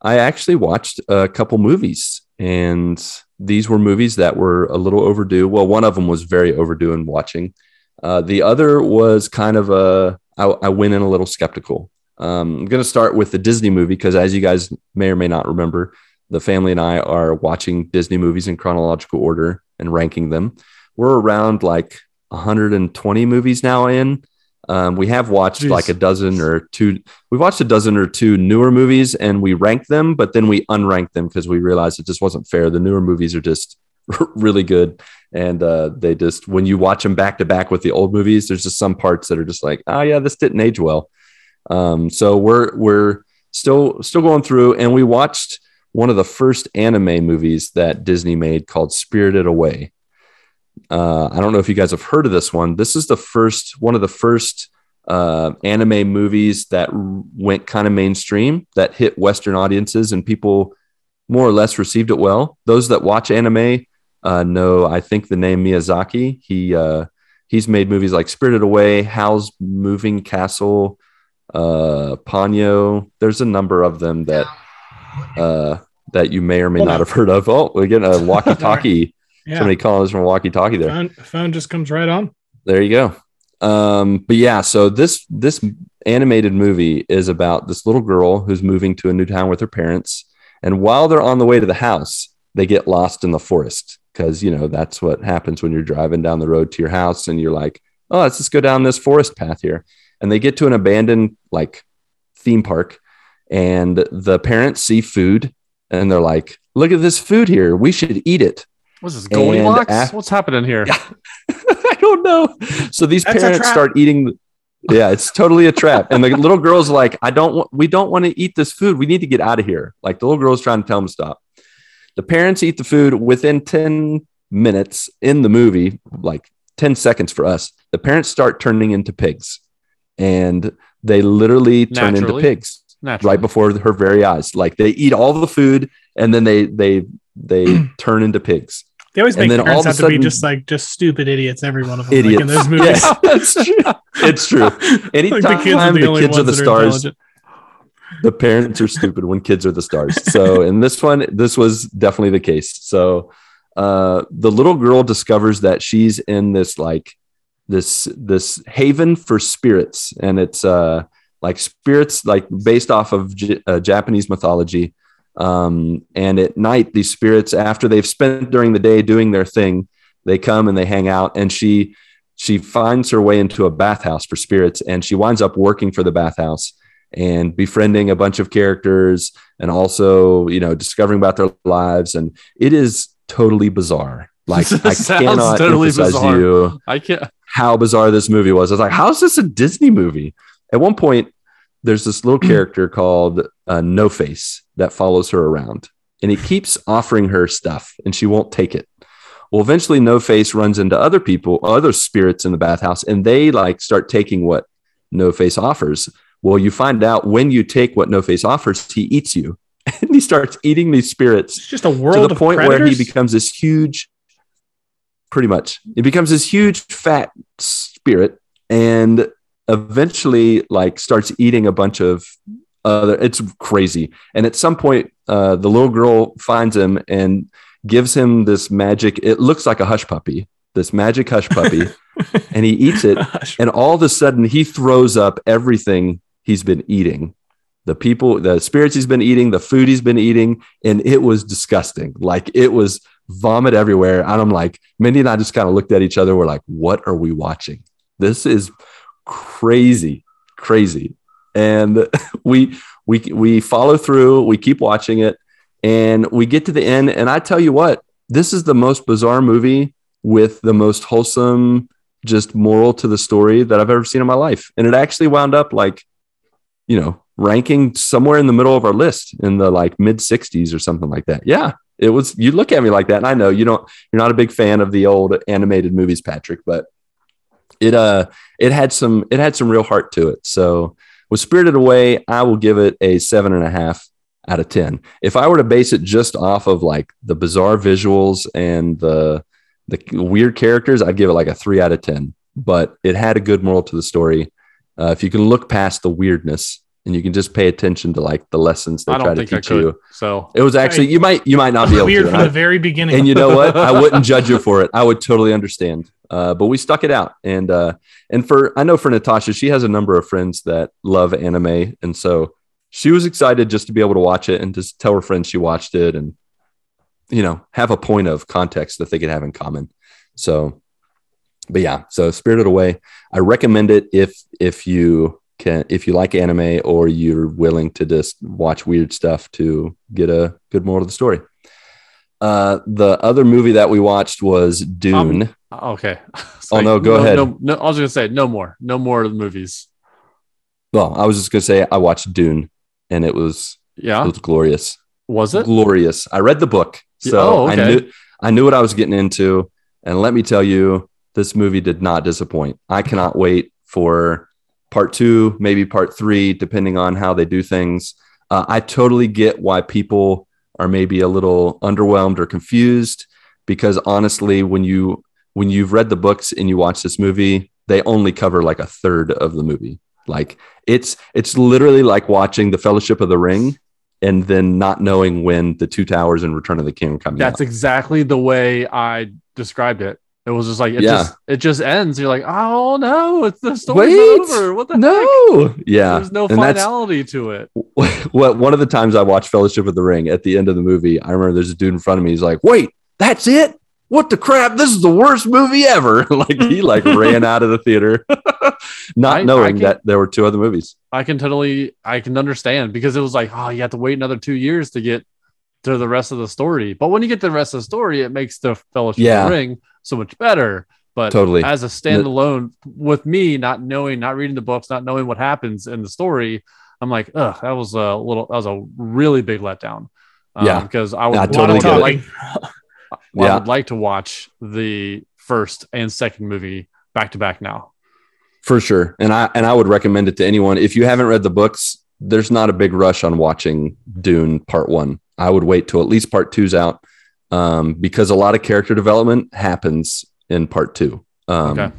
I actually watched a couple movies, and these were movies that were a little overdue. Well, one of them was very overdue in watching. Uh, the other was kind of a I, I went in a little skeptical. Um, I'm going to start with the Disney movie because, as you guys may or may not remember, the family and I are watching Disney movies in chronological order and ranking them. We're around like 120 movies now in. Um, we have watched Jeez. like a dozen or two. We've watched a dozen or two newer movies and we ranked them, but then we unranked them because we realized it just wasn't fair. The newer movies are just really good, and uh, they just when you watch them back to back with the old movies, there's just some parts that are just like, oh yeah, this didn't age well. Um, so we're we're still still going through, and we watched one of the first anime movies that Disney made called Spirited Away. Uh, I don't know if you guys have heard of this one. This is the first one of the first uh, anime movies that went kind of mainstream that hit Western audiences and people more or less received it well. Those that watch anime uh, know, I think the name Miyazaki. He uh, he's made movies like Spirited Away, Howl's Moving Castle, uh, Ponyo. There's a number of them that uh, that you may or may not have heard of. Oh, we're getting a walkie-talkie. Yeah. Somebody calling us from walkie-talkie there. phone, phone just comes right on. There you go. Um, but yeah, so this this animated movie is about this little girl who's moving to a new town with her parents, and while they're on the way to the house, they get lost in the forest. because you know that's what happens when you're driving down the road to your house and you're like, oh, let's just go down this forest path here. And they get to an abandoned like theme park, and the parents see food and they're like, look at this food here. We should eat it. What's this Goldilocks? af- What's happening here? Yeah. I don't know. So these That's parents start eating. Yeah, it's totally a trap. And the little girl's like, I don't want, we don't want to eat this food. We need to get out of here. Like the little girl's trying to tell them to stop. The parents eat the food within 10 minutes in the movie, like 10 seconds for us. The parents start turning into pigs and they literally turn into pigs Naturally. right before her very eyes. Like they eat all the food and then they, they, they turn into pigs. They always make all parents of a have to be just like just stupid idiots. Every one of them, Idiots. like in those movies. Yes, that's true. It's true. Anytime the kids are the stars, intelligent. the parents are stupid when kids are the stars. So in this one, this was definitely the case. So uh, the little girl discovers that she's in this like this this haven for spirits, and it's uh like spirits like based off of J- uh, Japanese mythology. Um, and at night, these spirits, after they've spent during the day doing their thing, they come and they hang out. And she she finds her way into a bathhouse for spirits, and she winds up working for the bathhouse and befriending a bunch of characters and also you know discovering about their lives and it is totally bizarre like i cannot totally emphasize bizarre. you I can't. how bizarre this movie was i was like how is this a disney movie at one point there's this little character called uh, no face that follows her around and he keeps offering her stuff and she won't take it. Well eventually no face runs into other people other spirits in the bathhouse and they like start taking what no face offers. Well you find out when you take what no face offers he eats you. And he starts eating these spirits It's just a world to the point where he becomes this huge pretty much it becomes this huge fat spirit and eventually like starts eating a bunch of other it's crazy. And at some point uh, the little girl finds him and gives him this magic it looks like a hush puppy this magic hush puppy and he eats it. And all of a sudden he throws up everything he's been eating. The people the spirits he's been eating the food he's been eating and it was disgusting. Like it was vomit everywhere. And i'm like mindy and i just kind of looked at each other. We're like what are we watching? This is crazy crazy. And we we we follow through we keep watching it and we get to the end. And i tell you what this is the most bizarre movie with the most wholesome just moral to the story that i've ever seen in my life. And it actually wound up like you know ranking somewhere in the middle of our list in the like mid 60s or something like that. Yeah it was you look at me like that and i know you don't you're not a big fan of the old animated movies patrick but it uh it had some it had some real heart to it so with spirited away i will give it a seven and a half out of ten if i were to base it just off of like the bizarre visuals and the the weird characters i'd give it like a three out of ten but it had a good moral to the story uh, if you can look past the weirdness and you can just pay attention to like the lessons they try to teach you So it was actually you might you might not be able weird to from and the very beginning. and you know what? I wouldn't judge you for it. I would totally understand. Uh, but we stuck it out, and uh, and for I know for Natasha, she has a number of friends that love anime, and so she was excited just to be able to watch it and just tell her friends she watched it, and you know have a point of context that they could have in common. So, but yeah, so Spirited Away, I recommend it if if you can if you like anime or you're willing to just watch weird stuff to get a good moral of the story. Uh, the other movie that we watched was Dune. Okay. Oh, no, go ahead. No, no, I was gonna say no more, no more movies. well, I was just gonna say I watched Dune, and it was Yeah, it was glorious, was it? glorious. I read the book, so Oh, I knew I knew what I was getting into, and let me tell you, this movie did not disappoint. I cannot wait for part two, maybe part three, depending on how they do things. Uh, I totally get why people are maybe a little underwhelmed or confused because honestly, when you when you've read the books and you watch this movie, they only cover like a third of the movie. Like it's it's literally like watching the Fellowship of the Ring and then not knowing when the Two Towers and Return of the King are coming That's out. exactly the way I described it. It was just like it Yeah. just it just ends. You're like, oh no, it's the story's Wait, over. What the heck? no, yeah, There's no and finality to it. what one of the times I watched Fellowship of the Ring at the end of the movie, I remember there's a dude in front of me. He's like, "Wait, that's it? What the crap? This is the worst movie ever. like he like ran out of the theater, not I- I knowing can- that there were two other movies. I can totally I can understand because it was like, oh, you have to wait another two years to get to the rest of the story. But when you get to the rest of the story, it makes the Fellowship Yeah. the Ring so much better. But Totally. as a standalone, with me not knowing, not reading the books, not knowing what happens in the story, I'm like, ugh, that was a little, that was a really big letdown. Um, Yeah. because I would, I totally of like, talking. I would like to watch the first and second movie back to back now. For sure. And I and I would recommend it to anyone. If you haven't read the books, there's not a big rush on watching Dune Part One. I would wait till at least Part Two's out. Um, because a lot of character development happens in part two. Um Okay.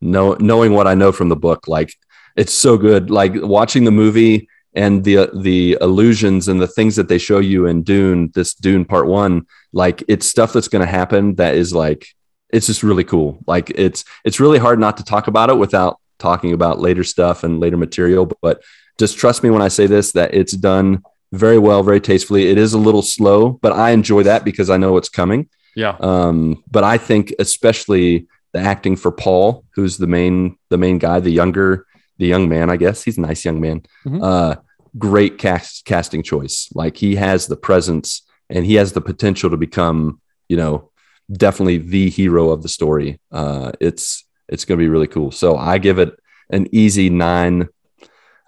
know, knowing what I know from the book, like it's so good. Like watching the movie and the the illusions and the things that they show you in Dune, this Dune Part One, like it's stuff that's going to happen that is like it's just really cool. Like it's it's really hard not to talk about it without talking about later stuff and later material. But just trust me when I say this that it's done very well, very tastefully. It is a little slow, but I enjoy that because I know what's coming. Yeah. Um, but I think especially the acting for Paul, who's the main the main guy, the younger the young man, I guess he's a nice young man. Mhm. Uh, great cast casting choice. Like he has the presence and he has the potential to become, you know, definitely the hero of the story. Uh, it's it's going to be really cool. So I give it an easy nine.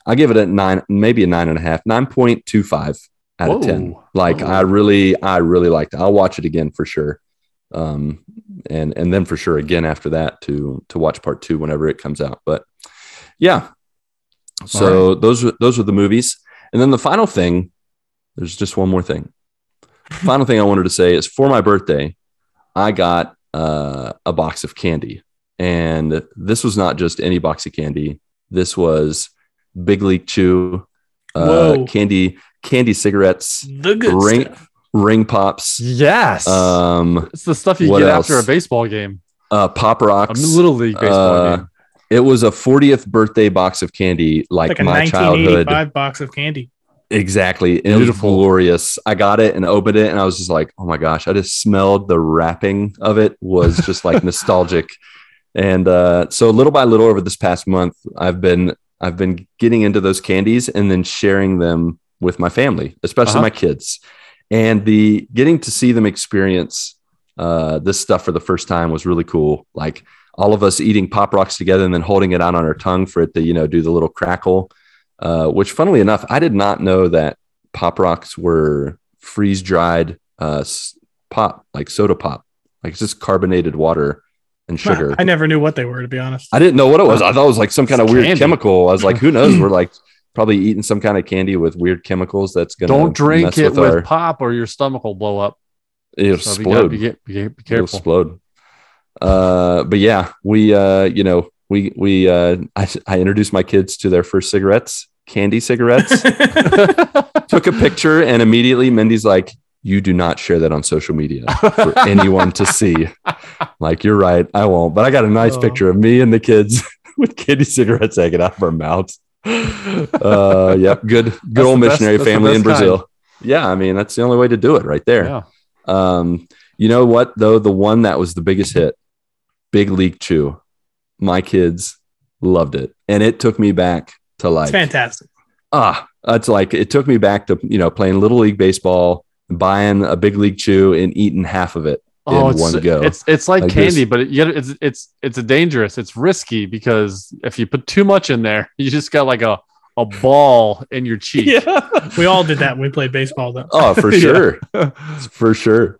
I give it a nine, maybe a nine and a half, nine point two five out of ten. Like Whoa. I really, I really liked it. I'll watch it again for sure. Um, and and then for sure again after that to to watch part two whenever it comes out. But yeah, so those are those are the movies. And then the final thing, there's just one more thing. final thing I wanted to say is for my birthday, I got uh, a box of candy, and this was not just any box of candy. This was Big League Chew, uh, candy candy cigarettes, The good ring stuff. ring pops, Yes. um, it's the stuff you get else? after a baseball game, uh, pop a rocks. little league baseball Uh, game. It was a 40th birthday box of candy, like, Like a my childhood. 1985 box of candy. Exactly. And It was glorious. I got it and opened it and I was just like, oh my gosh, I just smelled the wrapping of it was just like nostalgic. And uh, so little by little over this past month, I've been I've been getting into those candies and then sharing them with my family, especially Uh-huh. my kids. And the getting to see them experience uh, this stuff for the first time was really cool. Like all of us eating pop rocks together and then holding it out on our tongue for it to, you know, do the little crackle. Uh, which funnily enough, I did not know that pop rocks were freeze dried uh, pop, like soda pop, like it's just carbonated water and sugar. I never knew what they were, to be honest. I didn't know what it was. I thought it was like some kind of weird candy. chemical. I was like, who knows? We're like probably eating some kind of candy with weird chemicals that's gonna Don't drink mess it with, our, pop or your stomach will blow up. it'll So you gotta explode. be, be, be It'll explode. Uh, but yeah, we uh, you know, we we uh, I, I introduced my kids to their first cigarettes, candy cigarettes. Took a picture, and immediately Mindy's like, "You do not share that on social media for anyone to see." Like, you're right, I won't. But I got a nice Oh. picture of me and the kids with candy cigarettes hanging out of our mouths. Uh, yep, good, good That's old the best- missionary family in Brazil. Yeah, I mean that's the only way to do it, right there. yeah. Um, you know what though? The one that was the biggest hit, Big League Chew. My kids loved it, and it took me back to like It's fantastic. ah, it's like it took me back to you know playing little league baseball, buying a Big League Chew, and eating half of it Oh, in it's, one go. it's it's like, Like candy, this. but it, yet it's it's it's a dangerous. It's risky because if you put too much in there, you just got like a a ball in your cheek. Yeah. We all did that when we played baseball, though. Oh, for Yeah. sure, for sure.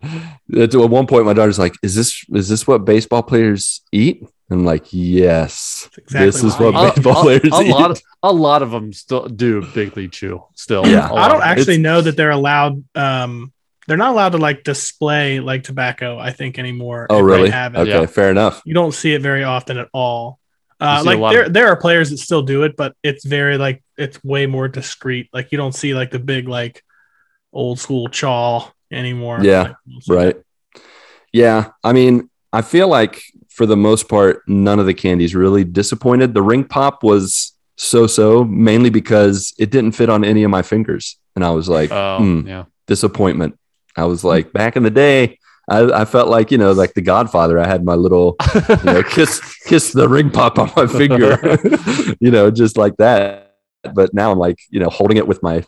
At at one point, my daughter's like, "Is this is this what baseball players eat?" I'm like, "Yes, exactly this is what A, baseball a- players a eat." lot of a lot of them still do big league chew. Still, Yeah. A I lot don't actually It's- know that they're allowed. Um, they're not allowed to like display like tobacco. I think anymore. oh, really? Okay, Yeah. fair enough. You don't see it very often at all. Uh, like there, of- there are players that still do it, but it's very like it's way more discreet. Like you don't see like the big like old school chaw anymore. Yeah, Like, you don't Right. Yeah. I mean, I feel like for the most part, none of the candies really disappointed. The ring pop was so so, mainly because it didn't fit on any of my fingers. And I was like, Oh, hmm, yeah. disappointment. I was like, back in the day, I, I felt like you know, like the Godfather. I had my little, you know, kiss kiss the ring pop on my finger, you know, just like that. But now I'm like, you know, holding it with my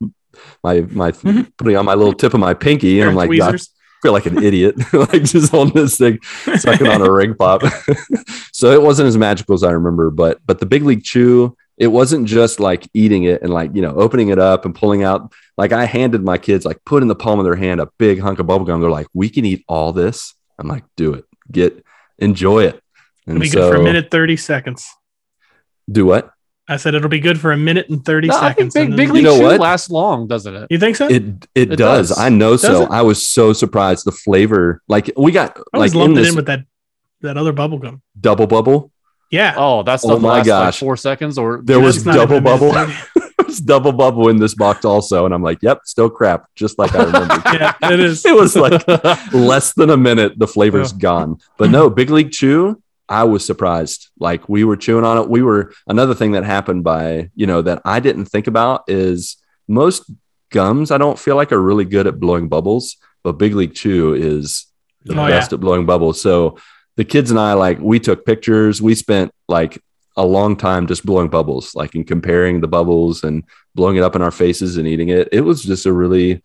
my my Mhm. putting on my little tip of my pinky, and I'm like, tweezers. I feel like an idiot, like just holding this thing, sucking on a ring pop. so it wasn't as magical as I remember, but but the Big League Chew, it wasn't just like eating it and like you know opening it up and pulling out. Like I handed my kids like put in the palm of their hand a big hunk of bubble gum. They're like, we can eat all this. I'm like, do it, get enjoy it. And It'll be good for a minute thirty seconds. Do what? I said it'll be good for a minute and thirty No, I think seconds. Big, Big League You know Chew what? lasts long, doesn't it? you think so? It it, It does. does. I know Does so. it? I was so surprised. The flavor, like we got I like was in lumped it this in with that that other bubble gum. double bubble. Yeah. Oh, that's Oh stuff my lasts like gosh. four seconds or There was That's not even double bubble. 30. There's double bubble in this box also, and I'm like, yep, still crap, just like I remember. yeah, it is. it was like less than a minute, the flavor's gone. But no, Big League Chew, I was surprised. Like we were chewing on it. We were another thing that happened by, you know, that I didn't think about is most gums I don't feel like are really good at blowing bubbles, but Big League Chew is the Oh, best at blowing bubbles. So the kids and I like we took pictures. We spent like a long time just blowing bubbles, like in comparing the bubbles and blowing it up in our faces and eating it. It was just a really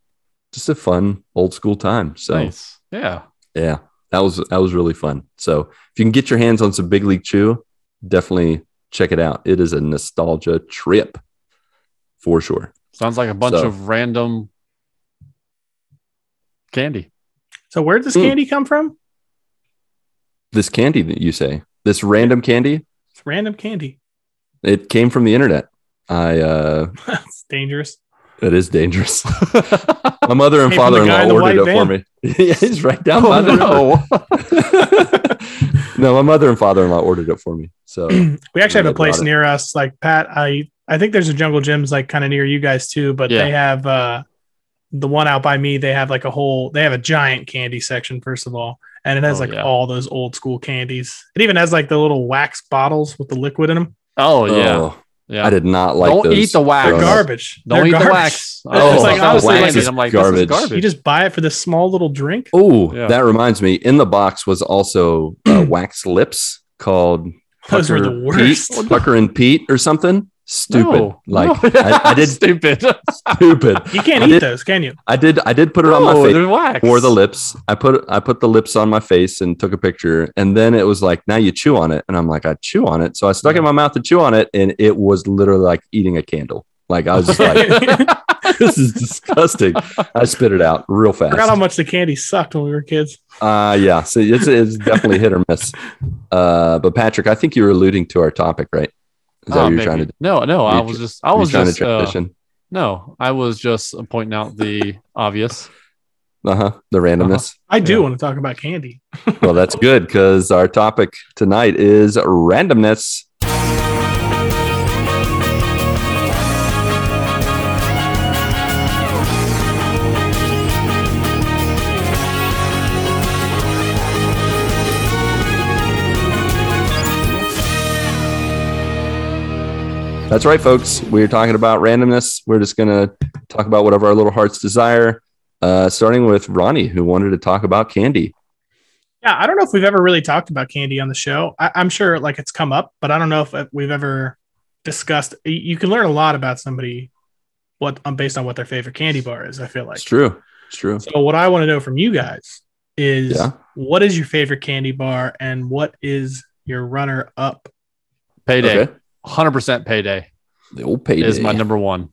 just a fun old school time. So nice. Yeah. yeah, that was that was really fun. So if you can get your hands on some Big League Chew, definitely check it out. It is a nostalgia trip for sure. Sounds like a bunch So- of random candy. So where'd this Mm. candy come from? This candy that you say, this random candy, It's random candy. it came from the internet. I uh it's dangerous. It is dangerous. My mother and Came father-in-law guy in the ordered it white for me. yeah, he's right down by the river. no, my mother and father-in-law ordered it for me. So We actually have a place brought it. near us, like Pat. I I think there's a Jungle Jim's like kind of near you guys too, but Yeah. they have uh the one out by me. They have like a whole. They have a giant candy section first of all, and it has Oh, like yeah. all those old school candies. It even has like the little wax bottles with the liquid in them. oh yeah. oh, Yeah. I did not like Don't those eat the wax. They're garbage. Don't They're eat garbage. the wax. Oh, it's like I was honestly, thinking, wax is I'm like, garbage. this is garbage. You just buy it for this small little drink. Oh, Yeah. that reminds me. In the box was also uh, wax lips called Those were the worst. Pete, Pucker and Pete or something. Stupid. No, like no. I, I did stupid. stupid. You can't I eat did- those, can you? I did. I did put it on my face. wax. For the lips, I put I put the lips on my face and took a picture, and then it was like, now you chew on it, and I'm like, I chew on it, so I stuck it in my mouth to chew on it, and it was literally like eating a candle. Like I was just like, this is disgusting. I spit it out real fast. Forgot how much the candy sucked when we were kids. Uh yeah, so it's it's definitely hit or miss. Uh, but Patrick, I think you were alluding to our topic, right? Is that Oh, what you're maybe. trying to? No, no. I was just. I was trying just. to Uh, no, I was just pointing out the obvious. Uh huh. The randomness. I do Yeah. want to talk about candy. well, that's good because our topic tonight is randomness. That's right, folks. We're talking about randomness. We're just going to talk about whatever our little hearts desire. Uh, starting with Ronnie, who wanted to talk about candy. Yeah, I don't know if we've ever really talked about candy on the show. I, I'm sure like it's come up, but I don't know if we've ever discussed. You can learn a lot about somebody what um, based on what their favorite candy bar is. I feel like. It's true. It's true. So what I want to know from you guys is Yeah. what is your favorite candy bar and what is your runner up? Payday. Okay. 100% payday The old payday is my number one.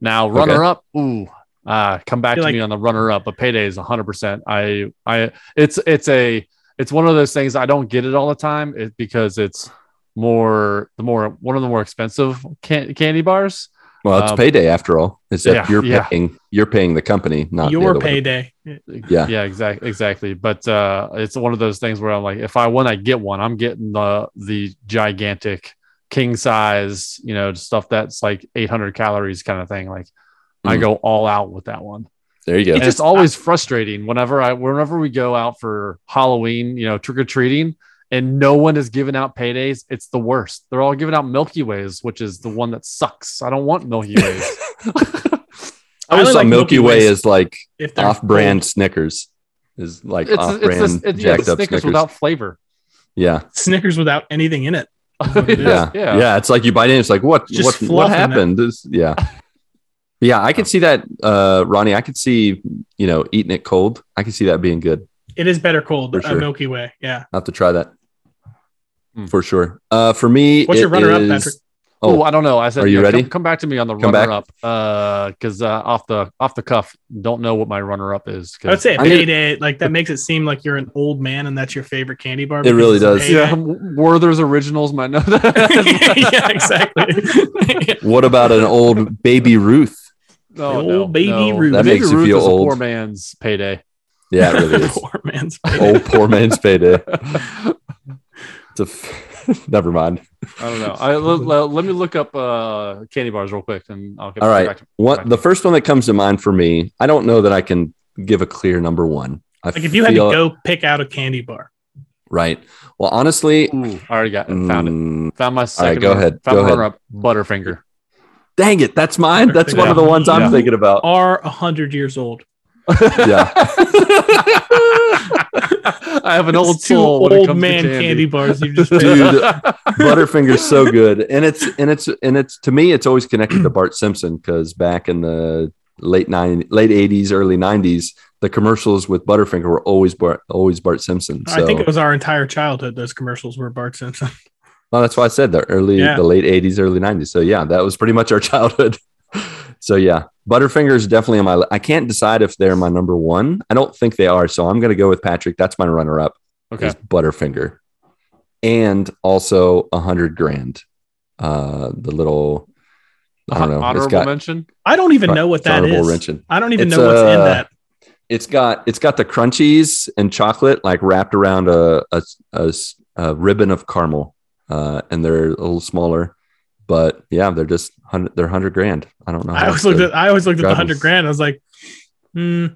Now, runner up, ooh, uh, come back to like- me on the runner up, but payday is 100%. I, I, it's, it's a, it's one of those things I don't get it all the time it, because it's more, the more, one of the more expensive can, candy bars. Well, it's um, payday after all. Except yeah, you're yeah. paying you're paying the company, not the your other way. payday. Yeah. yeah, exactly, exactly. But uh, it's one of those things where I'm like, if I when I get one, I'm getting the the gigantic king size, you know, stuff that's like 800 calories kind of thing. Like, I Mhm. go all out with that one. There you go. And it's always frustrating whenever I whenever we go out for Halloween, you know, trick or treating, and no one is giving out paydays. It's the worst. They're all giving out Milky Ways, which is the one that sucks. I don't want Milky Ways. I always I saw like Milky, Milky Way Ways as like off-brand. Snickers. is like off brand yeah, jacked up Snickers Snickers. without flavor. yeah. Snickers without anything in it. yeah, yeah. yeah, It's like you bite in, it's like what, Just what, what happened? This- yeah, yeah. I could see that, uh, Ronnie. I could see you know eating it cold. I could see that being good. It is better cold. For A. Milky Way. Yeah. I'll have to try that Hmm. for sure. Uh, for me, What's your it runner-up, is- Patrick? Oh, Oh, I don't know. I said, Are you yeah, ready? Come, come back to me on the Come back. runner up, uh, because uh, off the off the cuff, don't know what my runner up is. I would say a I'm gonna- Like that makes it seem like you're an old man and that's your favorite candy bar. It really because it's a does. yeah, Werther's originals might know that. yeah, exactly. what about an old baby Ruth? No, The no, old Baby no. Ruth. That Baby makes you Ruth feel is a old. poor man's payday. Yeah, it really is. Poor man's payday. oh, poor man's payday. It's a f- never mind. I don't know. I, let, let- let me look up uh, candy bars real quick, and I'll get All right. back to What the first one that comes to mind for me? I don't know that I can give a clear number one. I Like if you had to go pick out a candy bar, right. Well, honestly, Ooh, I already got it. Found it. mm, Found my second. go runner- ahead, Found go my ahead. up. Butterfinger. dang it, that's mine. That's one of the ones I'm Yeah. thinking about. are a hundred years old. Yeah. I have an old It's two soul. when it old comes to man candy. bars. You just Dude, Butterfinger's so good, and it's and it's and it's to me, it's always connected to Bart Simpson because back in the late nine, late eighties, early nineties, the commercials with Butterfinger were always Bart, always Bart Simpson. So I think it was our entire childhood. Those commercials were Bart Simpson. well, that's why I said the early, Yeah. the late eighties, early nineties. So yeah, that was pretty much our childhood. so yeah, Butterfinger is definitely on my. li- I can't decide if they're my number one. I don't think they are. So I'm going to go with Patrick. That's my runner up. Okay. is Butterfinger, and also a hundred grand. Uh, the little I don't know. It's Honorable got mention. I don't even know what that honorable is. mention. I don't even It's, know what's in uh, that. It's got it's got the crunchies and chocolate like wrapped around a a a ribbon of caramel, uh, and they're a little smaller, but yeah, they're just hundred. They're hundred grand. I don't know. I always looked at I always looked at the hundred grand. I was like, hmm,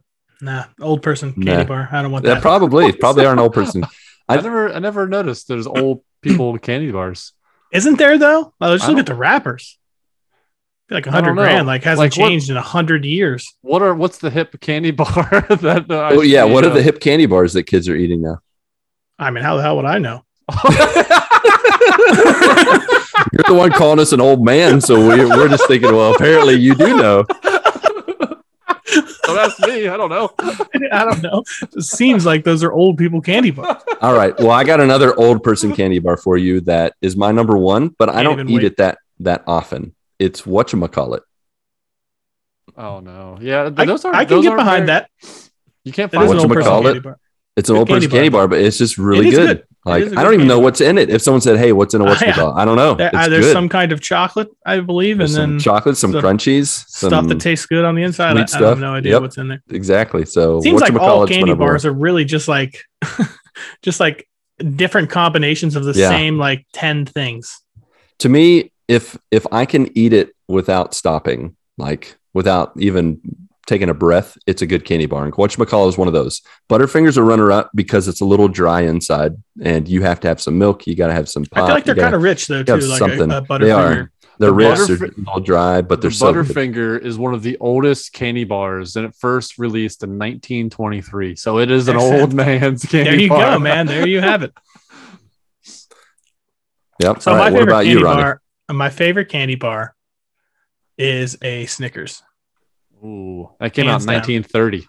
nah, old person candy Nah. bar. I don't want Yeah, that. probably probably are an old person. I, I- never, I never noticed there's old people with candy bars. Isn't there though? Well, let's I look at the wrappers. Like a I hundred grand, like hasn't Like, what- changed in a hundred years. What are what's the hip candy bar that? Uh, I Oh yeah, see, what are the hip candy bars that kids are eating now? I mean, how the hell would I know? You're the one calling us an old man, so we're, we're just thinking, well, apparently you do know. Don't ask me. I don't know. I don't know. It seems like those are old people candy bars. All right. Well, I got another old person candy bar for you that is my number one, but I Can't don't eat wait. it that that often. It's whatchamacallit. Oh no. Yeah, I, those are. I can those get behind very- that. You can't find is an old person call it? candy bar. It's an old person candy bar. but it's just really is good. good. Like I don't even know bar. what's in it. If someone said, "Hey, what's in a I- whatchamacallit?" I don't know. There- uh, there's good. some kind of chocolate, I believe, There's and some then chocolate, some crunchies, some stuff that tastes good on the inside. I, I have no idea Yep. what's in there. exactly. So Seems like all candy bars are really just like, just like different combinations of the Yeah. same like ten things. to me, if if I can eat it without stopping, like without even taking a breath, it's a good candy bar. And whatchamacallit is one of those. Butterfinger's are runner up because it's a little dry inside and you have to have some milk. You got to have some pop. I feel like they're kind of rich though too, like something. a, a They are. Butterfinger. They're the rich, they're Butterfi- a little dry, but they're the so good. Butterfinger is one of the oldest candy bars, and it first released in 1923. So it is an Excellent. old man's candy bar. There you bar. go, man. There you have it. Yep. So All my right, what favorite about candy you, bar, my favorite candy bar, is a Snickers. Ooh, that came Hands out in down. 1930.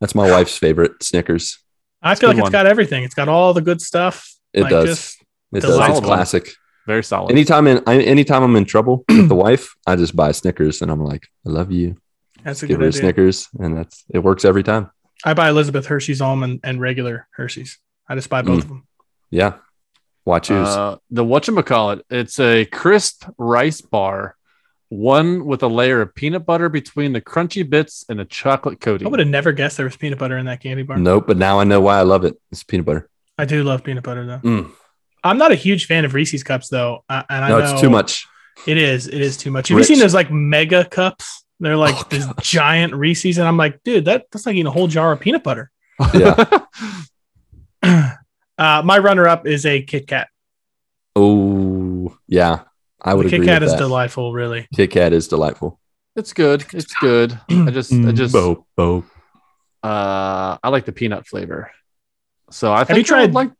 That's my wife's favorite Snickers. I feel like it's one. got everything. It's got all the good stuff. It like does. Just, It the does. It's classic. Very solid. Anytime in I, anytime I'm in trouble with the wife, I just buy Snickers and I'm like, I love you. that's a Give good her a idea. Snickers, and that's it works every time. I buy Elizabeth Hershey's almond and regular Hershey's. I just buy both Mm. of them. Yeah. Why choose? Uh, the whatchamacallit, it's a crisp rice bar, one with a layer of peanut butter between the crunchy bits and the chocolate coating. I would have never guessed there was peanut butter in that candy bar. nope, but now I know why I love it. It's peanut butter. I do love peanut butter though. Mm. I'm not a huge fan of Reese's cups though, uh, and I No, know it's too much. It is. It is too much. Have Rich. you seen those like mega cups? They're like Oh, this giant Reese's, and I'm like, dude, that, that's like eating a whole jar of peanut butter. Yeah. Uh, my runner up is a Kit Kat. Oh, yeah. I The would Kit agree Kat with is that. delightful, really. Kit Kat is delightful. it's good. It's good. I just, I just, Bo, bo. uh, I like the peanut flavor. So I think you I would tried- like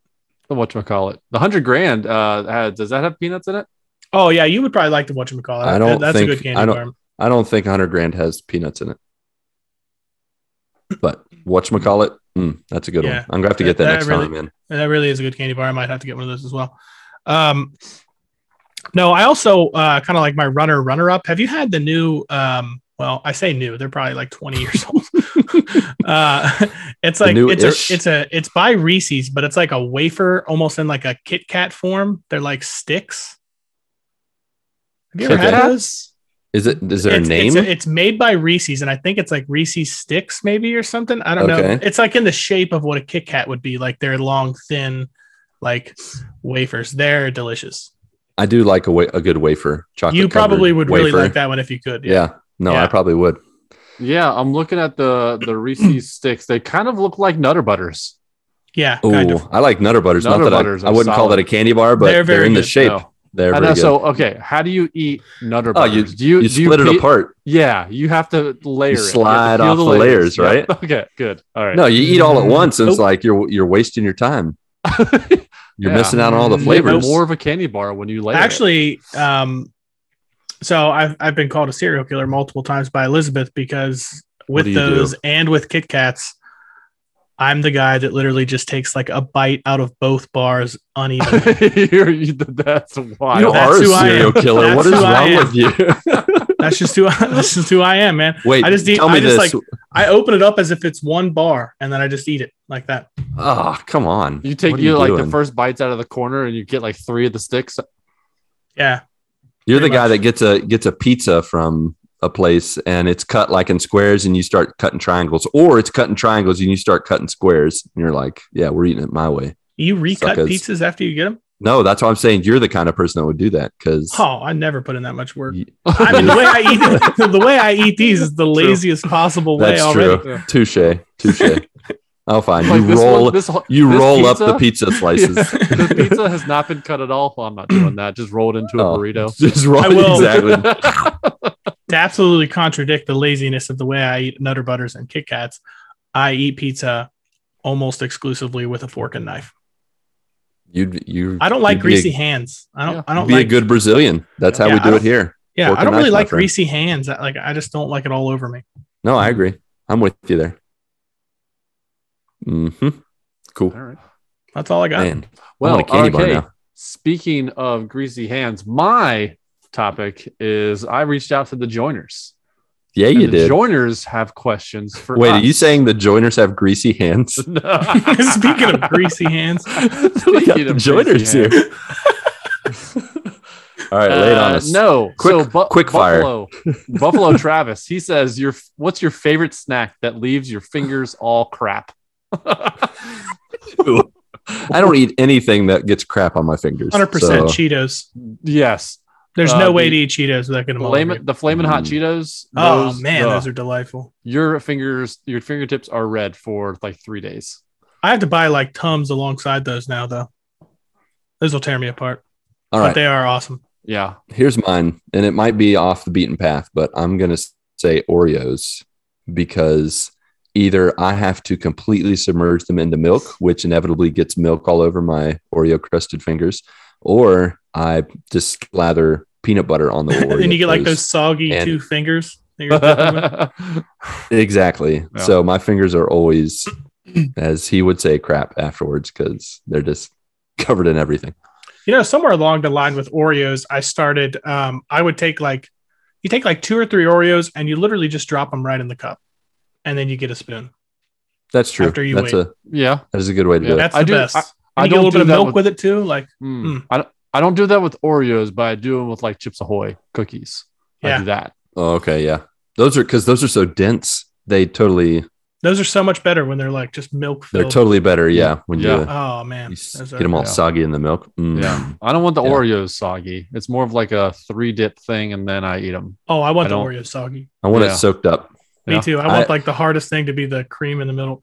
the what call it? The hundred grand. Uh, has, does that have peanuts in it? Oh yeah, you would probably like the whatchamacallit. I don't That's think- a good candy I don't- bar. I don't think 100 grand has peanuts in it. But whatchamacallit, mm, that's a good Yeah. one. I'm going to have to get that, That next really- time, man. That really is a good candy bar. I might have to get one of those as well. Um, no, I also uh, kind of like my runner runner up. Have you had the new? Um, well, I say new. They're probably like 20 years old. uh, it's like it's ish? a it's a it's by Reese's, but it's like a wafer, almost in like a Kit Kat form. They're like sticks. Have you ever Kit had those? Is it? Is there it's, a name? It's, it's made by Reese's, and I think it's like Reese's sticks, maybe or something. I don't know. It's like in the shape of what a Kit Kat would be, like they're long, thin, like wafers. They're delicious. I do like a, wa- a good wafer. Chocolate. you probably covered would really like that one if you could. Yeah. No, I probably would. Yeah, I'm looking at the the Reese's sticks. They kind of look like Nutter Butters. yeah, Oh, kind of. I like Nutter Butters. Nutter Not that Butters I, I wouldn't call that a candy bar, but They're they're, very in the good. shape. No. They're I very good. so okay, how do you eat Nutter oh, Butters? you do you you do split it pe- apart. Yeah, you have to layer it. You have to slide off the layers, Yep. right? Okay, good. All right. No, you eat all at mm-hmm. once. And it's like you're you're wasting your time. You're Yeah. missing out on all the flavors. more of a candy bar when you layer. it. Actually, um, so I've I've been called a serial killer multiple times by Elizabeth because with do you do? those and with Kit Kats, I'm the guy that literally just takes like a bite out of both bars unevenly. You're, that's why you That's are a who I am. serial killer. That's What is wrong with you? that's just who I, that's just who I am, man. Wait, I just eat- tell me I just, this. like- I open it up as if it's one bar, and then I just eat it like that. oh, come on. You take What are you, like the first bites out of the corner, and you get like three of the sticks. Yeah, You're the pretty guy that gets a gets a pizza from a place and it's cut like in squares and you start cutting triangles, or it's cut in triangles and you start cutting squares. And you're like, yeah, we're eating it my way. you recut Suckers. pizzas after you get them. No, that's why I'm saying you're the kind of person that would do that because Oh, I never put in that much work. y- I mean, the way I eat the way I eat these is the laziest possible way that's already. true. Touche, touche. Oh, fine. Like you this roll, one- this you this roll up the pizza- pizza slices. the pizza has not been cut at all. Well, I'm not doing that. Just roll it into a Oh, burrito. Just roll I will. exactly. To absolutely contradict the laziness of the way I eat Nutter Butters and Kit Kats, I eat pizza almost exclusively with a fork and knife. You you. I don't like you'd a- greasy hands. I don't. Yeah. I don't be like a good Brazilian. That's how Yeah, we do it here. Yeah, fork I don't really like friend. greasy hands. Like I just don't like it all over me. No, I agree. I'm with you there. hmm Cool. All right. That's all I got. Man, Well, I want a candy okay. now. Speaking of greasy hands, my topic is I reached out to the joiners. Yeah, And you the did. joiners have questions for Wait, us. are you saying the joiners have greasy hands? Speaking of greasy hands, we got Speaking the of joiners greasy here. All right, lay it on Uh, us. No, Quick- so Bu- quick fire. Buffalo, Buffalo Travis. He says, "Your what's your favorite snack that leaves your fingers all crap?" I don't eat anything that gets crap on my fingers. hundred percent so- Cheetos. yes, There's Uh, no way the- to eat Cheetos without getting them all. over the flaming hot Mm. Cheetos. Oh man, ugh, those are delightful. your fingers. Your fingertips are red for like three days. I have to buy like Tums alongside those now, though. Those will tear me apart, All but they are awesome. Yeah, here's mine, and it might be off the beaten path, but I'm gonna say Oreos because either I have to completely submerge them into milk, which inevitably gets milk all over my Oreo crusted fingers, or I just slather peanut butter on the Oreo. and you get like those soggy And- two fingers. that you're dipping with. Exactly. Yeah. So my fingers are always, as he would say, crap afterwards because they're just covered in everything. You know, somewhere along the line with Oreos, I started. Um, I would take like, you take like two or three Oreos, and you literally just drop them right in the cup, and then you get a spoon. That's true. After you That's wait. a yeah. that is a good way to do it. That's I the do- best. I- And I you get a don't little do bit of that milk with- with, it too. Like, Mm. Mm. I don't. I don't do that with Oreos, but I do them with like Chips Ahoy cookies. I Yeah. do that. Oh, okay, yeah. Those are because those are so dense. They totally those are so much better when they're like just milk they're totally better. Yeah, when Yeah. you, oh man, you get are- them all yeah. soggy in the milk. Mm. Yeah, I don't want the Yeah. Oreos soggy. It's more of like a three dip thing, and then I eat them. Oh, I want I the don't- soggy. I want Yeah. it soaked up. Me Yeah. too. I want I- like the hardest thing to be the cream in the middle.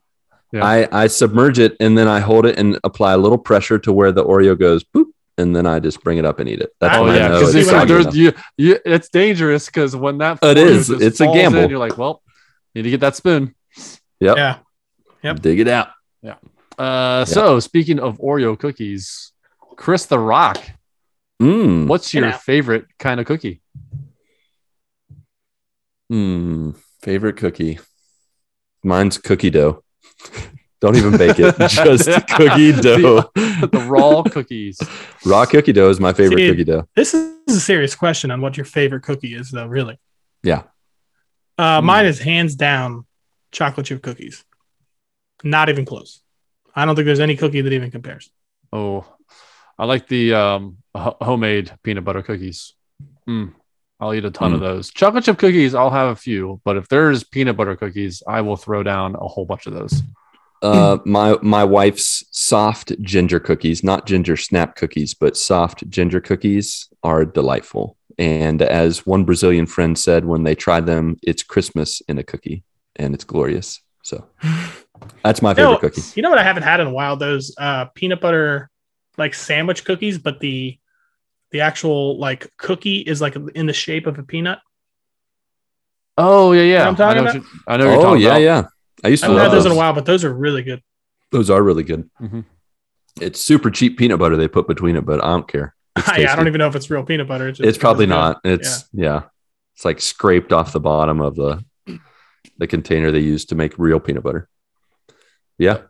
Yeah. I I submerge it and then I hold it and apply a little pressure to where the Oreo goes. Boop, and then I just bring it up and eat it. That's Oh, Oh I yeah, know because it's See what I soggy there's you, you, it's dangerous because when that It Oreo is. just It's a falls gamble. in, you're like, well, need to get that spoon. Yep. Yeah. Yep. Dig it out. Yeah. Uh, so speaking of Oreo cookies, Kris the Rock, Mm. what's your Get out. favorite kind of cookie? Hmm. Favorite cookie. Mine's cookie dough. Don't even bake it. Just cookie dough. the raw cookies. Raw cookie dough is my favorite See, cookie dough. This is a serious question on what your favorite cookie is, though. Really. Yeah. Uh, Hmm. Mine is hands down chocolate chip cookies. Not even close. I don't think there's any cookie that even compares. Oh, I like the um, homemade peanut butter cookies. Mm, I'll eat a ton of Mm. those. Chocolate chip cookies, I'll have a few, but if there's peanut butter cookies, I will throw down a whole bunch of those. Uh, my my wife's soft ginger cookies, not ginger snap cookies, but soft ginger cookies are delightful. And as one Brazilian friend said when they tried them, it's Christmas in a cookie, and it's glorious. So that's my favorite You know, cookie. You know what I haven't had in a while? Those uh, peanut butter like sandwich cookies, but the the actual like cookie is like in the shape of a peanut. Oh yeah, yeah. I'm talking I know, about? you- I know what you're Oh talking yeah, about. yeah. I used I to haven't love had those. those in a while, but those are really good. Those are really good. Mhm. It's super cheap peanut butter they put between it, but I don't care. Yeah, I don't even know if it's real peanut butter. just It's probably good. not. It's yeah. It's like scraped off the bottom of the the container they use to make real peanut butter. Yeah.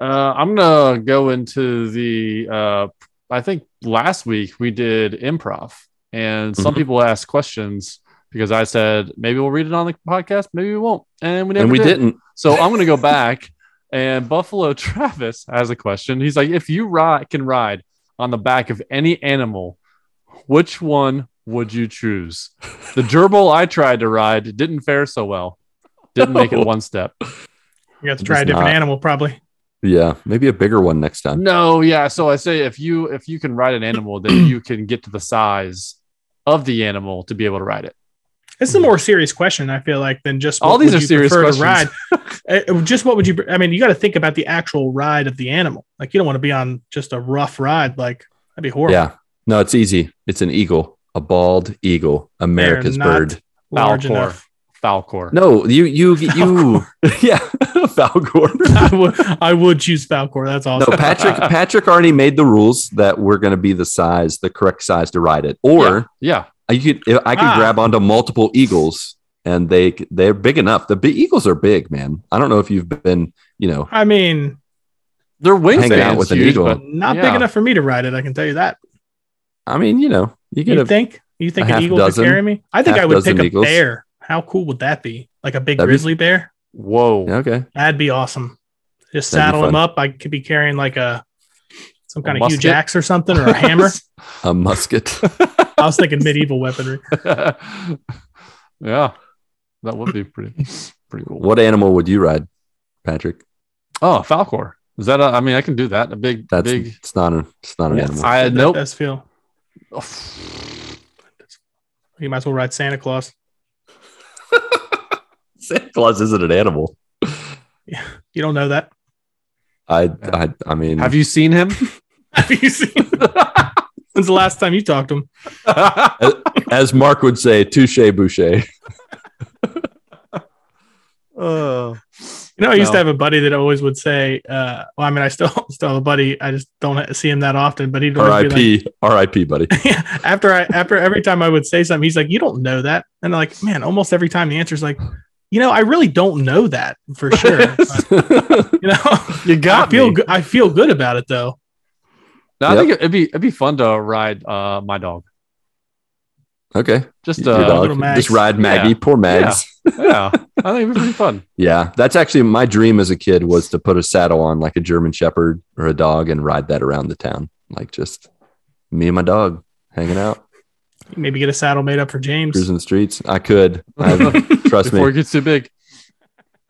Uh, I'm gonna go into the. Uh, I think last week we did improv, and some Mhm. people asked questions because I said maybe we'll read it on the podcast, maybe we won't, and we never and we did. didn't. So I'm gonna go back, and Buffalo Travis has a question. He's like, if you ride can ride on the back of any animal, which one would you choose? The gerbil I tried to ride didn't fare so well. Didn't make it one step. You have to try a different not. animal, probably. Yeah, maybe a bigger one next time. No, yeah. So I say if you if you can ride an animal, then you can get to the size of the animal to be able to ride it. It's a more serious question, I feel like, than just All what these would are you serious questions. ride. Uh, just what would you? I mean, you got to think about the actual ride of the animal. Like, you don't want to be on just a rough ride. Like, that'd be horrible. Yeah. No, it's easy. It's an eagle, a bald eagle, America's not- bird. large Falkor. enough. Falkor. No, you you you yeah, Falkor. I would, I would choose Falkor. That's awesome. No, awesome. Patrick Patrick already made the rules that we're going to be the size, the correct size to ride it. Or Yeah. you could I could Ah. grab onto multiple eagles and they they're big enough. The big eagles are big, man. I don't know if you've been, you know, I mean, Their wings Hanging out wingspan's with an eagle. but not Yeah. big enough for me to ride it. I can tell you that. I mean, you know, you get You a think? You think a an eagle dozen- could carry me? I think I would pick a eagles. bear. How cool would that be? Like a big That'd be- grizzly bear? whoa. okay. That'd be awesome. Just That'd saddle him up. I could be carrying like a some A kind of huge axe or something or a hammer. A musket. I was thinking medieval weaponry. yeah. That would be pretty pretty cool. what animal would you ride, Patrick? Oh, Falkor. Is that a, I mean I can do that. A big That's big it's not a it's not an Yeah, animal. I That nope. does feel. You might as well ride Santa Claus. Santa Claus isn't an animal. You don't know that. I I I mean Have you seen him? Have you seen? When's the last time you talked to him? as Marc would say, touche boucher. Uh, You know, I used No. to have a buddy that always would say, uh, well, I mean, I still still have a buddy. I just don't see him that often, but he'd always be like, R.I.P. R.I.P. Buddy. after I after every time I would say something, he's like, "You don't know that," and I'm like, "Man, almost every time the answer's like, you know, I really don't know that for sure." But, you know, you got I feel me. good. I feel good about it though. No, I Yep. think it'd be it'd be fun to ride uh, my dog. okay, Just your uh, dog. Just ride Maggie. Yeah. Poor Mags. yeah, I think it'd be pretty fun. Yeah. that's actually my dream as a kid was to put a saddle on like a German Shepherd or a dog and ride that around the town, like just me and my dog hanging out, Maybe get a saddle made up for James. cruising the streets. I could. I've, trust Before it gets too big.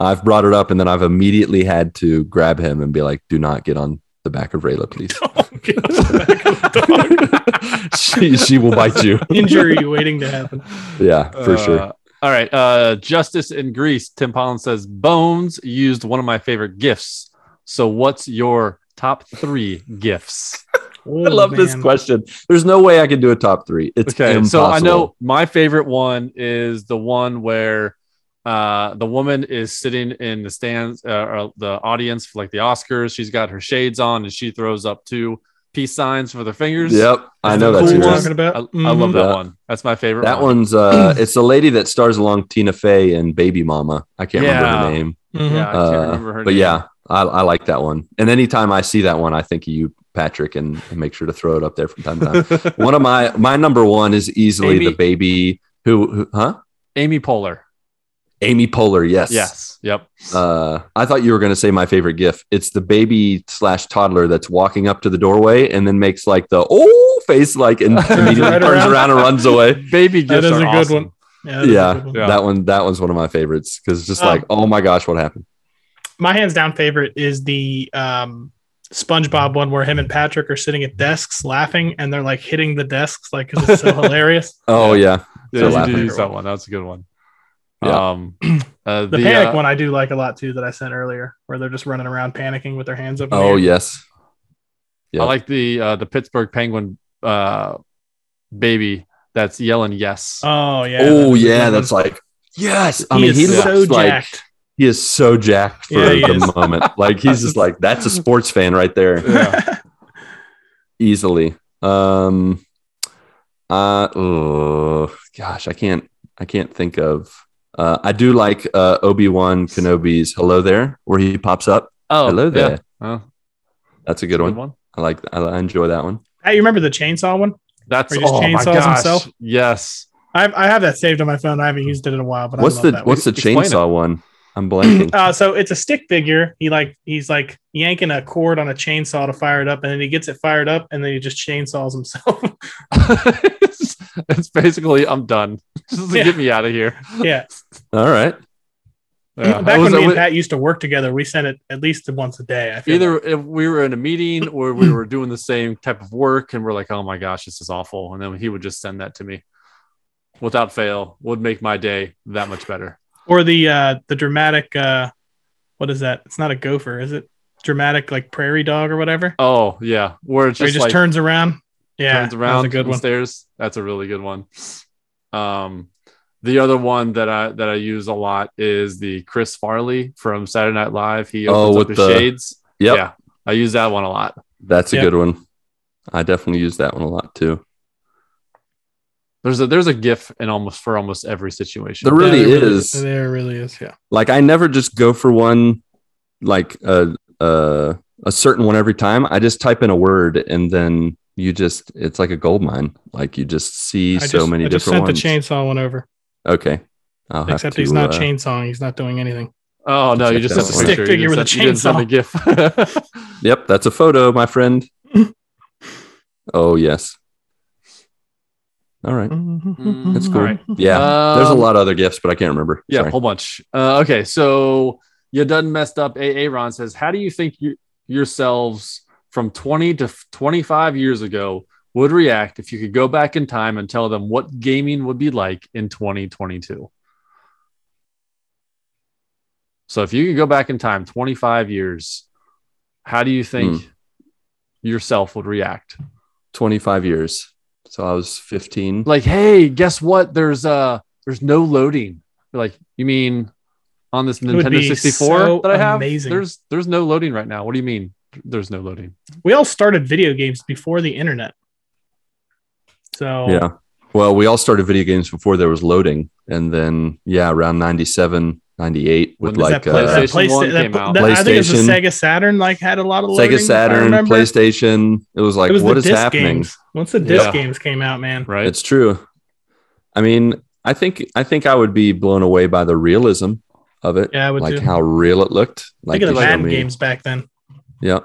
I've brought it up and then I've immediately had to grab him and be like, "Do not get on the back of Rayla, please. Get on the back of she she will bite you." Injury waiting to happen. Yeah, for sure. Uh, all right. Uh, Justice in Greece. Tim Pollen says Bones used one of my favorite GIFs. So, what's your top three GIFs? I love this question. There's no way I can do a top three. It's Okay. impossible. So I know my favorite one is the one where uh, the woman is sitting in the stands, uh, or the audience for like the Oscars. She's got her shades on and she throws up two peace signs for their fingers. Yep, I know that's Cool one. one. yours. Talking about? I, I love that Yeah. one. That's my favorite. That one. one's uh, it's the lady that stars along Tina Fey and Baby Mama. I can't remember her name. Mhm. Yeah, I can't Uh, remember her but name. yeah, I, I like that one. And anytime I see that one, I think of you, Patrick, and, and make sure to throw it up there from time to time. one of my my number one is easily Amy- the baby who, who huh Amy Poehler. Amy Poehler. Yes. Yes. Yep. Uh, I thought you were going to say my favorite gif. It's the baby slash toddler that's walking up to the doorway and then makes like the oh face like and immediately Right turns around. around and runs away. Baby That gifts is are a good awesome. one. Yeah, that is a Yeah, good one. Yeah. that one that one's one of my favorites because it's just Um, like oh my gosh, what happened? My hands down favorite is the um SpongeBob one where him and Patrick are sitting at desks laughing and they're like hitting the desks like 'cause it's so hilarious. Oh yeah, Yeah, So you did use that one. That's a good one. Yeah. Um, uh, The, panic uh, one I do like a lot too that I sent earlier where they're just running around panicking with their hands up. oh air. yes, Yeah. I like the uh, the Pittsburgh Penguin uh, baby that's yelling yes. Oh yeah. oh that's yeah, good that's like yes. I he mean, is he so looks like jacked. He is so jacked for Yeah, the is. moment. Like he's just like that's a sports fan right there. Yeah. easily. Um, uh, oh gosh, I can't, I can't think of. Uh, I do like uh, Obi Wan Kenobi's "Hello There," where he pops up. Oh, Hello there. Yeah. Oh, That's a good good one. one. I like. I, I enjoy that one. Hey, you remember the chainsaw one? That's just oh my chainsaws gosh. himself? Yes. I I have that saved on my phone. I haven't used it in a while, but What's I love the that What's the Explain chainsaw one? I'm blanking. Uh, so it's a stick figure. He like he's like yanking a cord on a chainsaw to fire it up, and then he gets it fired up, and then he just chainsaws himself. it's, it's basically I'm done. Just Yeah. get me out of here. yeah. All right. Yeah. Back It was- when me and Pat used to work together, we sent it at least once a day. I feel either like. if we were in a meeting or we were doing the same type of work and we're like, oh my gosh, this is awful. And then he would just send that to me without fail, would make my day that much better. Or the uh the dramatic uh what is that? It's not a gopher, is it? Dramatic like prairie dog or whatever. Oh yeah. Where it's Where he just, just like turns around. Yeah, turns around That's a good one. stairs. That's a really good one. Um the other one that I that I use a lot is the Chris Farley from Saturday Night Live. He Oh, opens up with the- shades. Yep. Yeah. I use that one a lot. That's a Yep. good one. I definitely use that one a lot too. There's a there's a GIF in almost for almost every situation. There really Yeah, there is. There really is. Yeah. Like I never just go for one, like a a, a certain one every time. I just type in a word and then you just it's like a gold mine. Like you just see I so just, many I just different sent ones. the chainsaw one over. Okay. I'll have Except to, he's not uh, chainsawing. He's not doing anything. Oh no, you just that sent the one. picture. Stick You figure with a send- you didn't send a GIF. Yep, that's a photo, my friend. oh yes. All right. That's cool. Right. Yeah. There's a Um, lot of other GIFs, but I can't remember. Yeah, a whole bunch. Uh, okay, so you done messed up. AA Ron says, "How do you think you, yourselves from 20 to 25 years ago would react if you could go back in time and tell them what gaming would be like in 2022?" So if you could go back in time 25 years, how do you think yourself would react? 25 years. So I was 15. Like, hey, guess what? There's uh there's no loading. You're like, you mean on this Nintendo 64 so that I have? amazing. There's there's no loading right now. What do you mean? There's no loading. We all started video games before the internet. So Yeah. Well, we all started video games before there was loading. And then, yeah, around 97, 98 with like that, uh, play, that PlayStation PlayStation, 1 that, came out. that- I think it's the PlayStation. Sega Saturn like had a lot of loading, Sega Saturn. PlayStation. It was like, it was what the is disc happening? games. Once the disc Yeah. games came out, man. Right. It's true. I mean, I think I think I would be blown away by the realism of it. Yeah, I would like too. how real it looked. Like Think of the they Madden games back then. Yeah.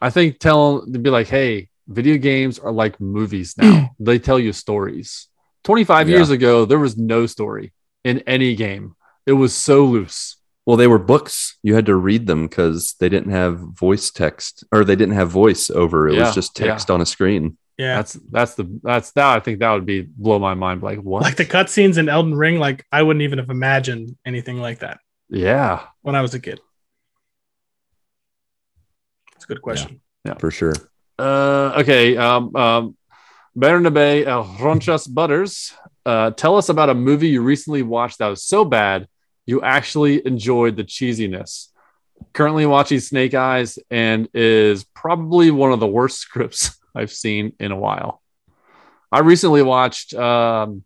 I think tell to be like, hey, video games are like movies now. they tell you stories. 25 Yeah. years ago, there was no story in any game. It was so loose. Well, they were books. You had to read them because they didn't have voice text or they didn't have voice over. It Yeah, was just text on a screen. Yeah. That's that's the that's that I think that would be blow my mind. Like what? Like the cutscenes in Elden Ring, like I wouldn't even have imagined anything like that yeah. when I was a kid. It's a good question. Yeah, for sure. Uh, okay. Um, um, Bernabe El Ronchas Butters, uh, tell us about a movie you recently watched that was so bad you actually enjoyed the cheesiness. Currently watching Snake Eyes and is probably one of the worst scripts I've seen in a while. I recently watched um,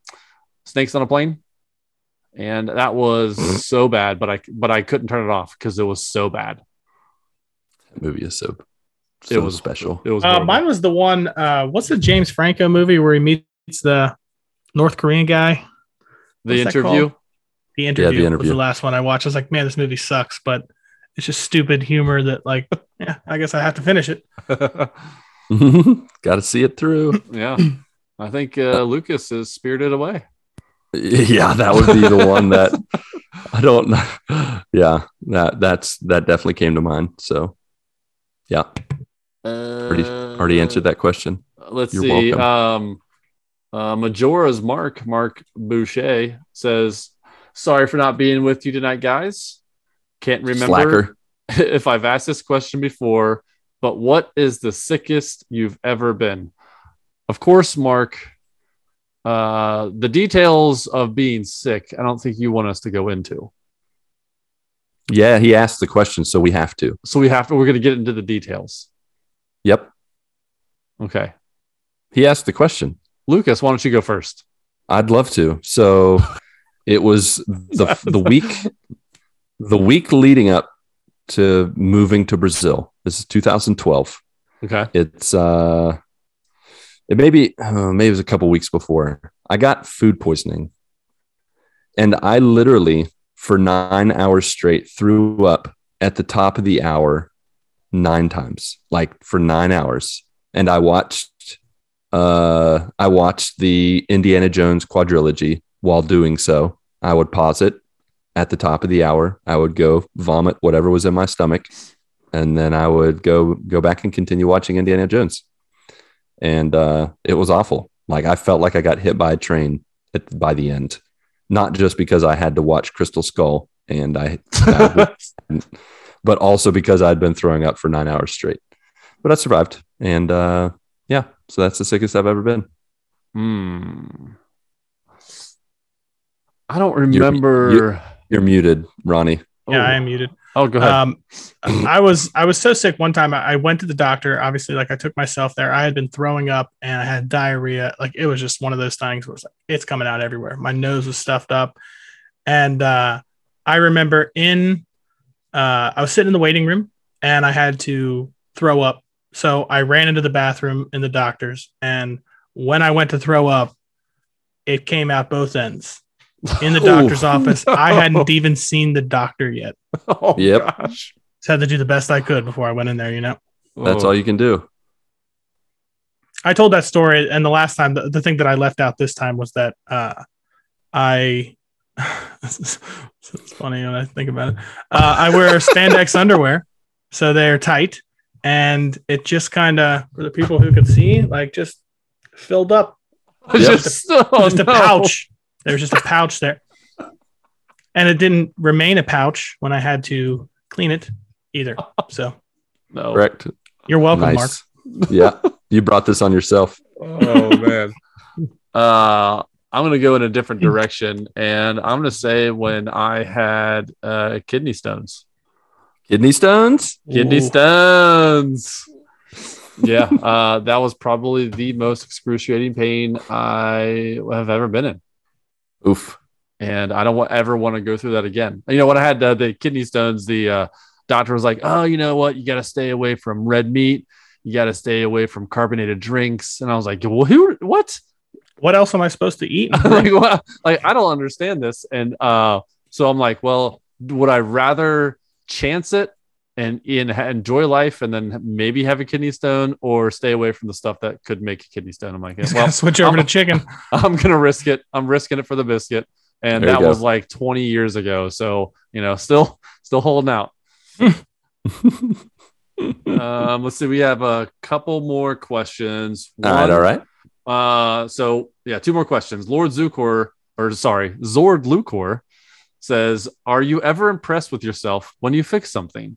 Snakes on a Plane, and that was so bad, but I but I couldn't turn it off because it was so bad. That movie is so, It was special. It was Uh, mine was the one. Uh, what's the James Franco movie where he meets the North Korean guy? the what's that interview. called? The interview, was the last one I watched. I was like, man, this movie sucks, but it's just stupid humor that, like, yeah, I guess I have to finish it. Got to see it through. yeah, I think uh, Lucas is spirited away. Yeah, that would be the one that I don't know. Yeah, that that's that definitely came to mind. So, yeah, already already answered that question. Let's You're see. welcome. Um, uh, Majora's Mark, Marc Boucher says, Sorry for not being with you tonight, guys. Can't remember Slacker. if I've asked this question before, but what is the sickest you've ever been? Of course, Marc, uh, the details of being sick, I don't think you want us to go into. Yeah, he asked the question, so we have to. So we have to, we're going to get into the details. Yep, Okay. he asked the question. Lucas, why don't you go first? I'd love to. So, it was the the week the week leading up to moving to Brazil. This is 2012. Okay. It's uh, it maybe uh, maybe it was a couple weeks before. I got food poisoning, and I literally for nine hours straight threw up at the top of the hour nine times, like for nine hours. And I watched uh, I watched the Indiana Jones quadrilogy while doing so. I would pause it at the top of the hour. I would go vomit whatever was in my stomach, and then I would go go back and continue watching Indiana Jones. And uh, it was awful. Like I felt like I got hit by a train at, by the end, not just because I had to watch Crystal Skull and I, I but also because I'd been throwing up for nine hours straight. But I survived, and uh, yeah, so that's the sickest I've ever been. Hmm. I don't You're- remember. You're muted, Ronnie. Yeah, Oh. I am muted. Oh, go ahead. Um, I was I was so sick one time. I I went to the doctor. Obviously, like I took myself there. I had been throwing up and I had diarrhea. Like it was just one of those things where it's like it's coming out everywhere. My nose was stuffed up, and uh, I remember in uh, I was sitting in the waiting room and I had to throw up. So I ran into the bathroom in the doctor's, and when I went to throw up, it came out both ends in the doctor's office. I hadn't even seen the doctor yet. oh, Yep. gosh. Just had to do the best I could before I went in there, you know. That's Oh. all you can do. I told that story, and the last time, the, the thing that I left out this time was that uh, I. it's funny when I think about it. Uh, I wear spandex underwear, so they're tight, and it just kind of, for the people who could see, like just filled up. Yep. Just, oh, just a no. pouch. There's just a pouch there, and it didn't remain a pouch when I had to clean it either. So No. Correct. you're welcome, Marc. yeah, you brought this on yourself. Oh man. uh I'm gonna go in a different direction, and I'm gonna say when I had uh, kidney stones. Kidney stones. Kidney Ooh. stones. Yeah, uh, that was probably the most excruciating pain I have ever been in, Oof. and I don't ever want to go through that again. You know, when I had uh, the kidney stones, the uh, doctor was like, "Oh, you know what? You got to stay away from red meat. You got to stay away from carbonated drinks." And I was like, "Well, who? What?" What else am I supposed to eat? like, well, like I don't understand this. And uh, so I'm like, well, would I rather chance it and in, enjoy life and then maybe have a kidney stone or stay away from the stuff that could make a kidney stone? I'm like, Just well, switch over I'm- to chicken. I'm gonna risk it. I'm risking it for the biscuit. And There that was like 20 years ago. So, you know, still, still holding out. Um, let's see. We have a couple more questions. all right, One- all right. uh, so yeah, two more questions. Lord Zukor, or sorry, Zord Lucor says, "Are you ever impressed with yourself when you fix something?"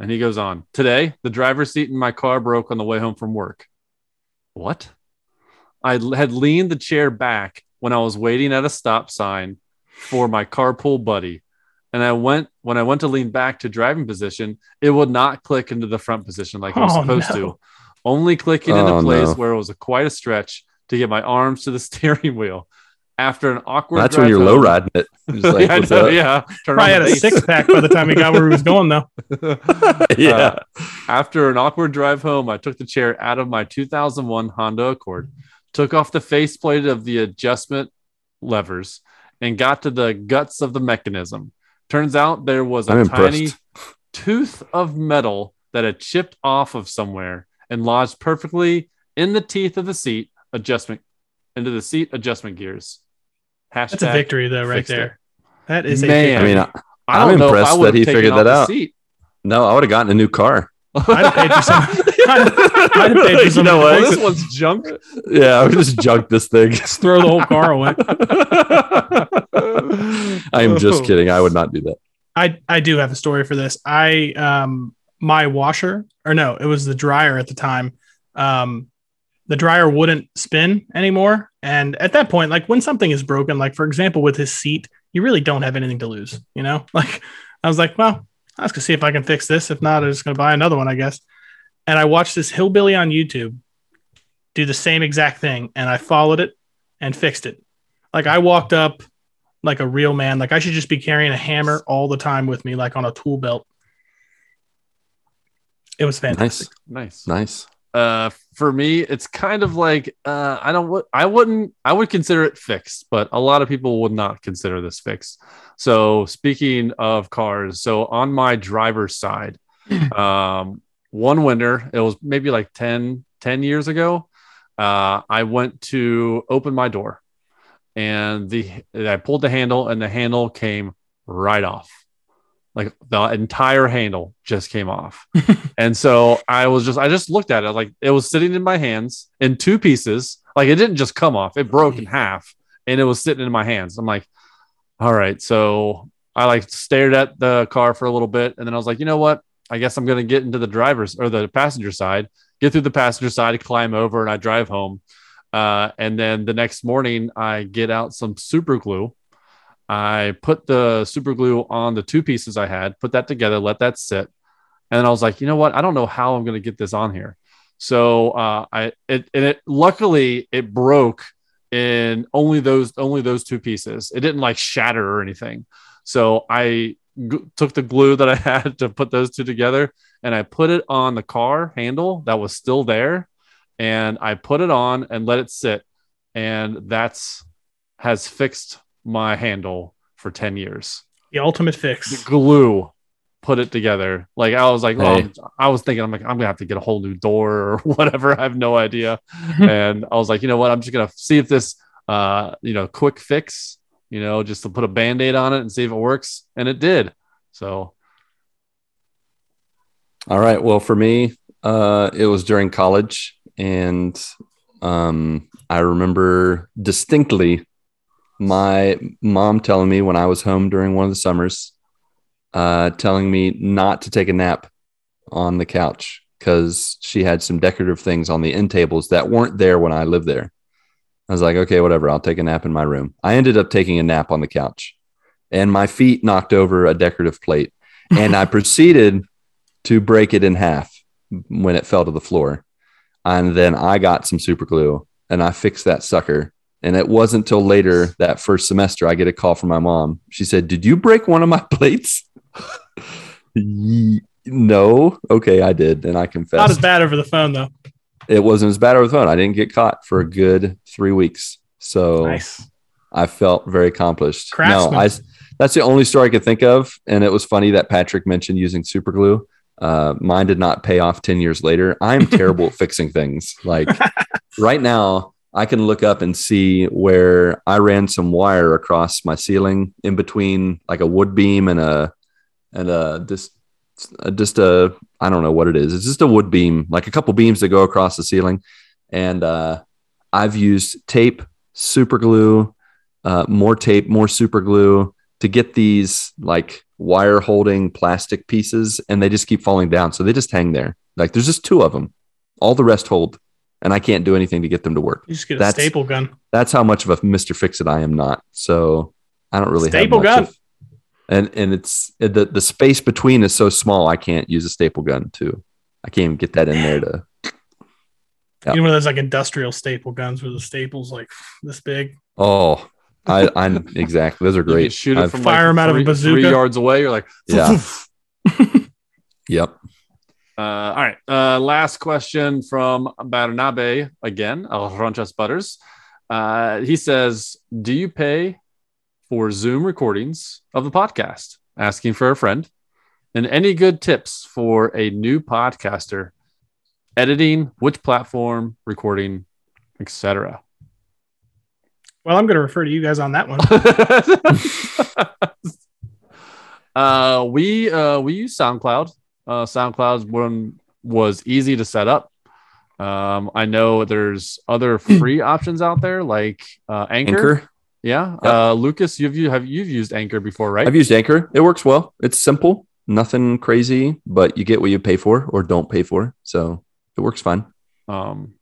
And he goes on. Today, the driver's seat in my car broke on the way home from work. What? I had leaned the chair back when I was waiting at a stop sign for my carpool buddy. And I went when I went to lean back to driving position, it would not click into the front position like it was Oh, supposed no. to. Only clicking into Oh, place no. where it was a, quite a stretch to get my arms to the steering wheel. After an awkward, That's when you're low riding it. Like, yeah, I know, yeah. Turn Probably had a six pack by the time he got where he was going, though. yeah. Uh, after an awkward drive home, I took the chair out of my 2001 Honda Accord, took off the faceplate of the adjustment levers, and got to the guts of the mechanism. Turns out there was a I'm tiny impressed. tooth of metal that had chipped off of somewhere and lodged perfectly in the teeth of the seat adjustment into the seat adjustment gears. Hashtag That's a victory, though, right fixed it. there. That is a Man. I mean, I, I I'm don't know if I impressed that he figured that out. seat. no, I would have gotten a new car. I'd have paid for some. I'd, I'd paid for You know what? the- this one's junk. Yeah, I would just junk this thing. Just throw the whole car away. I am just kidding. I would not do that. I I do have a story for this. I um my washer or no, it was the dryer at the time. Um the dryer wouldn't spin anymore and at that point like when something is broken like for example with his seat, you really don't have anything to lose, you know? Like I was like, well, I was going to see if I can fix this. If not, I'm just going to buy another one, I guess. And I watched this hillbilly on YouTube do the same exact thing and I followed it and fixed it. Like I walked up like a real man. Like I should just be carrying a hammer all the time with me, like on a tool belt. It was fantastic. Nice, nice. nice. Uh, for me, it's kind of like uh, I don't. I wouldn't. I would consider it fixed, but a lot of people would not consider this fixed. So speaking of cars, so on my driver's side, um, one winter, it was maybe like 10, 10 years ago. Uh, I went to open my door, and the I pulled the handle, and the handle came right off. Like the entire handle just came off. and so I was just I just looked at it like it was sitting in my hands in two pieces. Like it didn't just come off, it broke in half and it was sitting in my hands. I'm like, all right. So I like stared at the car for a little bit and then I was like, you know what? I guess I'm gonna get into the driver's or the passenger side, get through the passenger side, climb over, and I drive home. Uh, and then the next morning, I get out some super glue. I put the super glue on the two pieces I had, put that together, let that sit. And then I was like, you know what? I don't know how I'm going to get this on here. So uh, I it and it luckily it broke in only those only those two pieces. It didn't like shatter or anything. So I g- took the glue that I had to put those two together and I put it on the car handle that was still there, and I put it on and let it sit, and that's has fixed my handle for ten years The ultimate fix. the fix. glue put it together. Like I was like, well, Hey. I'm- I was thinking, I'm like, I'm gonna have to get a whole new door or whatever. I have no idea. and I was like, you know what? I'm just gonna see if this, uh, you know, quick fix, you know, just to put a band-aid on it and see if it works. And it did. So All right. Well, for me, uh, it was during college, and um, I remember distinctly my mom telling me when I was home during one of the summers, uh, telling me not to take a nap on the couch because she had some decorative things on the end tables that weren't there when I lived there. I was like, okay, whatever. I'll take a nap in my room. I ended up taking a nap on the couch, and my feet knocked over a decorative plate, and I proceeded to break it in half when it fell to the floor. And then I got some super glue and I fixed that sucker. And it wasn't until later that first semester I get a call from my mom. She said, Did you break one of my plates? No. Okay, I did. And I confessed. Not as bad over the phone though. It wasn't as bad over the phone. I didn't get caught for a good three weeks. So Nice. I felt very accomplished. Craftsman. No, I that's the only story I could think of, and it was funny that Patrick mentioned using super glue. Uh, mine did not pay off ten years later. I'm terrible at fixing things. Like right now, I can look up and see where I ran some wire across my ceiling in between like a wood beam and a and a just just a I don't know what it is. It's just a wood beam, like a couple beams that go across the ceiling, and uh, I've used tape, super glue, uh, more tape, more super glue to get these like wire holding plastic pieces, and they just keep falling down. So they just hang there. Like there's just two of them. All the rest hold, and I can't do anything to get them to work. You just get a staple gun. That's how much of a Mister Fix It I am not. So I don't really Staple have much gun. Of, and and it's the the space between is so small. I can't use a staple gun too. I can't even get that in there to. Yeah. You know, one those like industrial staple guns where the staples like this big. Oh, I I'm exactly. Those are You great. shoot it I've- from Fire them out of a bazooka. three yards away. You're like, Yeah. Yep. Uh, all right. Uh, last question from Barnabe again, Alronchas Butters. Uh, he says, Do you pay for Zoom recordings of the podcast? Asking for a friend. And any good tips for a new podcaster? Editing, which platform, recording, etc. Well, I'm going to refer to you guys on that one. uh, we uh, we use SoundCloud. Uh, SoundCloud one was easy to set up. Um, I know there's other free options out there like uh, Anchor. Anchor. Yeah, Yep. uh, Lucas, you've you have you've used Anchor before, right? I've used Anchor. It works well. It's simple, nothing crazy, but you get what you pay for or don't pay for. So it works fine. um,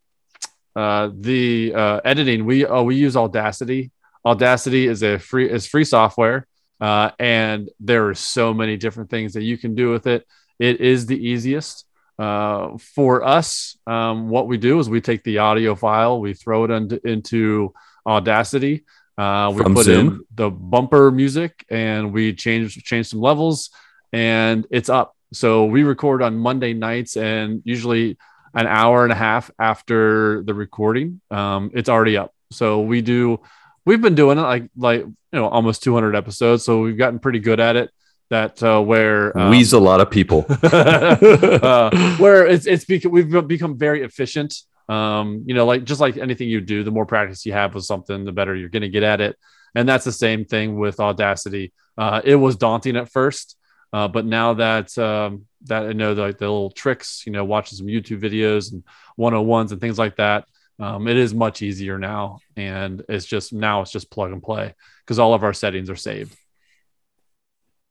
uh, the uh, editing we oh we use Audacity. Audacity is a free is free software, uh, and there are so many different things that you can do with it. It is the easiest. Uh, for us, um, what we do is we take the audio file, we throw it into, into Audacity. Uh, we From put Zoom? in the bumper music and we change change some levels, and it's up. So we record on Monday nights, and usually an hour and a half after the recording, um, it's already up. So we do, we've been doing it like like you know almost 200 episodes, so we've gotten pretty good at it. That uh, where um, Wheeze a lot of people. uh, where it's it's become we've become very efficient. Um, you know, like just like anything you do, the more practice you have with something, the better you're going to get at it. And that's the same thing with Audacity. Uh, it was daunting at first, uh, but now that um, that I know like the little tricks, you know, watching some YouTube videos and 101s and things like that, um, it is much easier now. And it's just now it's just plug and play because all of our settings are saved.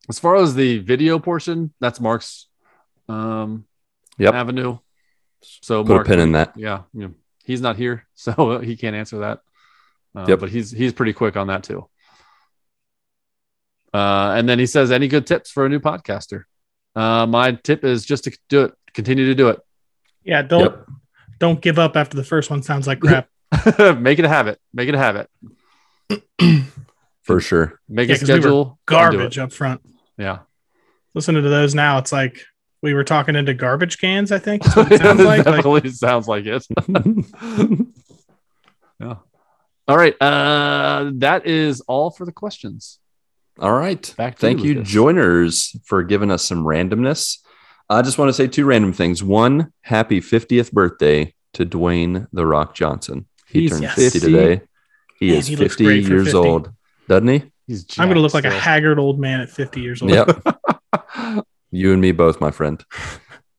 As far as the video portion, that's Marc's um, Yep. avenue. So Put a pin in that. yeah, you know, he's not here, so he can't answer that. Uh, Yep. But he's he's pretty quick on that too. Uh, and then he says, "Any good tips for a new podcaster?" Uh, my tip is just to do it. Continue to do it. Yeah, don't Yep. don't give up after the first one sounds like crap. Make it a habit. Make it a habit. For sure. Make Yeah, a 'cause we were schedule. and do Garbage up front. Yeah. Listening to those now, it's like we were talking into garbage cans. I think is what it sounds like. like Definitely sounds like it. yeah. All right. Uh, that is all for the questions. All right. Back to Thank you, you, Lucas. joiners, for giving us some randomness. I just want to say two random things. One, happy 50th birthday to Dwayne The Rock Johnson. He He's turned Yes. 50 today. He Man, is he 50 years 50. old, doesn't he? He's I'm gonna look like a haggard old man at 50 years old. Yep. you and me both, my friend.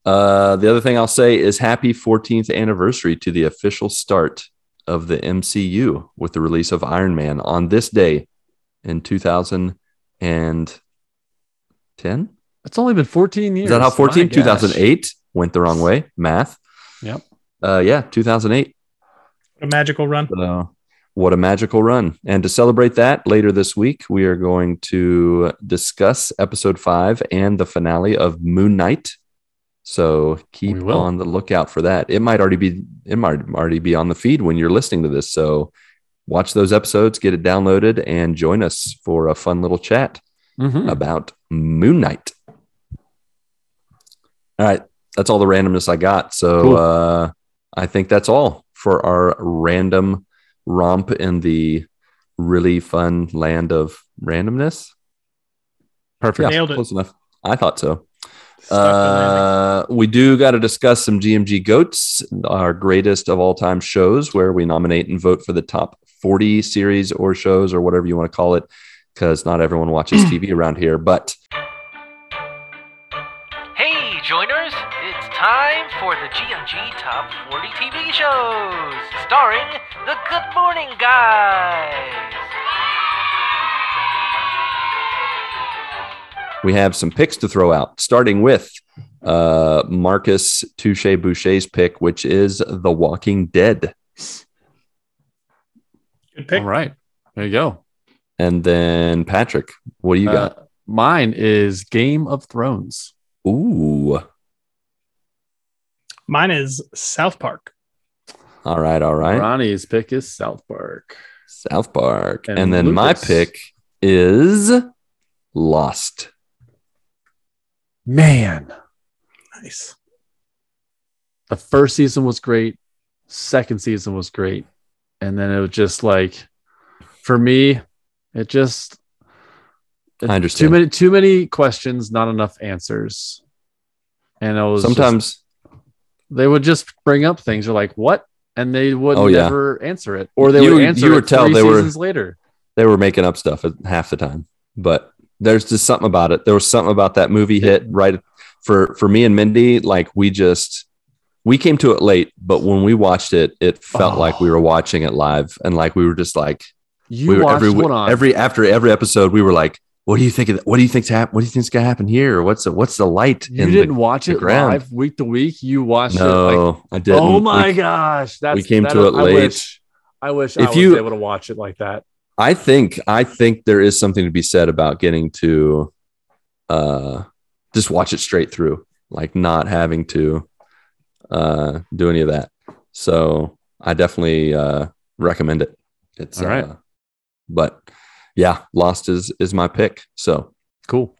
Uh, the other thing I'll say is happy 14th anniversary to the official start of the MCU with the release of Iron Man on this day in 2010. It's only been 14 years. Is that how 14? 2008 went the wrong way. Math. Yep. Uh, yeah, 2008. A magical run. So, what a magical run. And to celebrate that, later this week, we are going to discuss episode five and the finale of Moon Knight. So keep on the lookout for that. It might already be it might already be on the feed when you're listening to this. So watch those episodes, get it downloaded, and join us for a fun little chat Mhm. about Moon Knight. All right, that's all the randomness I got. So Cool. uh, I think that's all for our random romp in the really fun land of randomness. Perfect. Yeah, Nailed it. close enough. I thought so. Stuck the landing. Uh, we do got to discuss some GMG Goats, our greatest of all time shows, where we nominate and vote for the top 40 series or shows or whatever you want to call it, because not everyone watches TV around here. But Top 40 TV shows, starring the Good Morning Guys. we have some picks to throw out, starting with uh, Marcus Touche Boucher's pick, which is The Walking Dead. Good pick. All right. There you go. And then Patrick, what do you got? Uh, Mine is Game of Thrones. Ooh. Mine is South Park. All right, all right. Ronnie's pick is South Park. South Park. And, And then my pick is Lost. Man, Nice. the first season was great. Second season was great. And then it was just like, for me, it just I understand. too many too many questions, not enough answers. And it was just- Sometimes they would just bring up things. You're like, what? And they would Oh, yeah. never answer it, or they You- would answer you it would tell they were- later. they were making up stuff half the time, but there's just something about it. There was something about that movie hit right for for me and Mindy. Like we just we came to it late, but when we watched it, it felt Oh. like we were watching it live, and like we were just like You we were every every after every episode, we were like, "What do you think? Of, what do you think's hap- What do you think's gonna happen here? What's the what's the light?" you didn't the, watch it ground. live week to week. You watched it like, no, I didn't. oh my We- gosh, that's we came that to is- it I late. wish, I wish I If was you- able to watch it like that. I think I think there is something to be said about getting to uh just watch it straight through, like not having to uh do any of that. So I definitely uh recommend it. It's All right. uh, but yeah, Lost is is my pick. So Cool.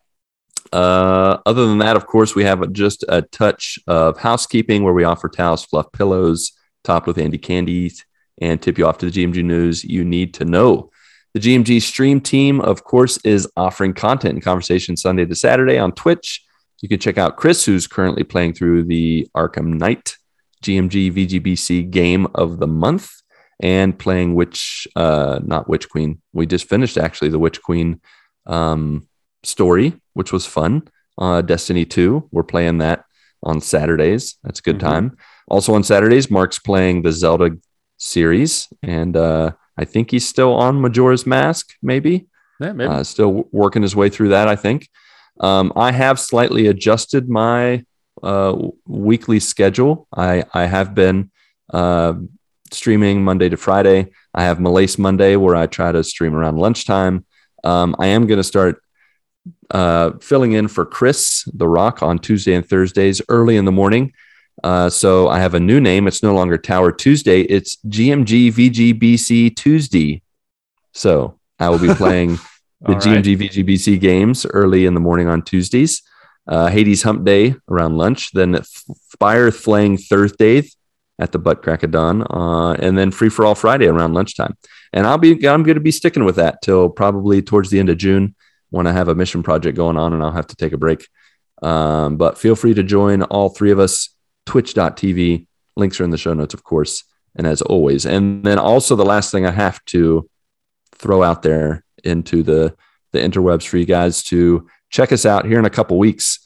uh, other than that, of course, we have just a touch of housekeeping where we offer towels, fluff pillows, topped with Andes candies, and tip you off to the GMG news you need to know. The GMG stream team, of course, is offering content and conversation Sunday to Saturday on Twitch. You can check out Kris, who's currently playing through the Arkham Knight GMG VGBC game of the month and playing Witch, uh, not Witch Queen. We just finished actually the Witch Queen um, story, which was fun. Uh, Destiny 2, we're playing that on Saturdays. That's a good Mhm. time. Also on Saturdays, Marc's playing the Zelda series, and uh, I think he's still on Majora's Mask, maybe. Yeah, maybe. Uh, still w- working his way through that, I think. Um, I have slightly adjusted my uh, weekly schedule. I, I have been uh, streaming Monday to Friday. I have Malace Monday where I try to stream around lunchtime. Um, I am going to start uh, filling in for Kris The Rock on Tuesday and Thursdays early in the morning. Uh, so I have a new name. It's no longer Tower Tuesday. It's GMG VGBC Tuesday. So I will be playing the right. GMG VGBC games early in the morning on Tuesdays. Uh, Hades Hump Day around lunch. Then Fire Flaying Thursday at the Butt Crack of Dawn. Uh, and then Free for All Friday around lunchtime. And I'll be I'm going to be sticking with that till probably towards the end of June when I have a mission project going on and I'll have to take a break. Um, but feel free to join all three of us. Twitch.tv. Links are in the show notes, of course. And as always, and then also the last thing I have to throw out there into the the interwebs for you guys to check us out here in a couple weeks.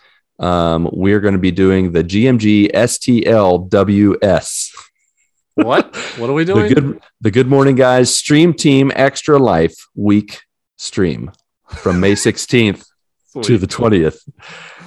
Um, we're going to be doing the GMG STLWS. what? What are we The doing? good the Good Morning Guys Stream Team Extra Life Week stream from May 16th to the 20th.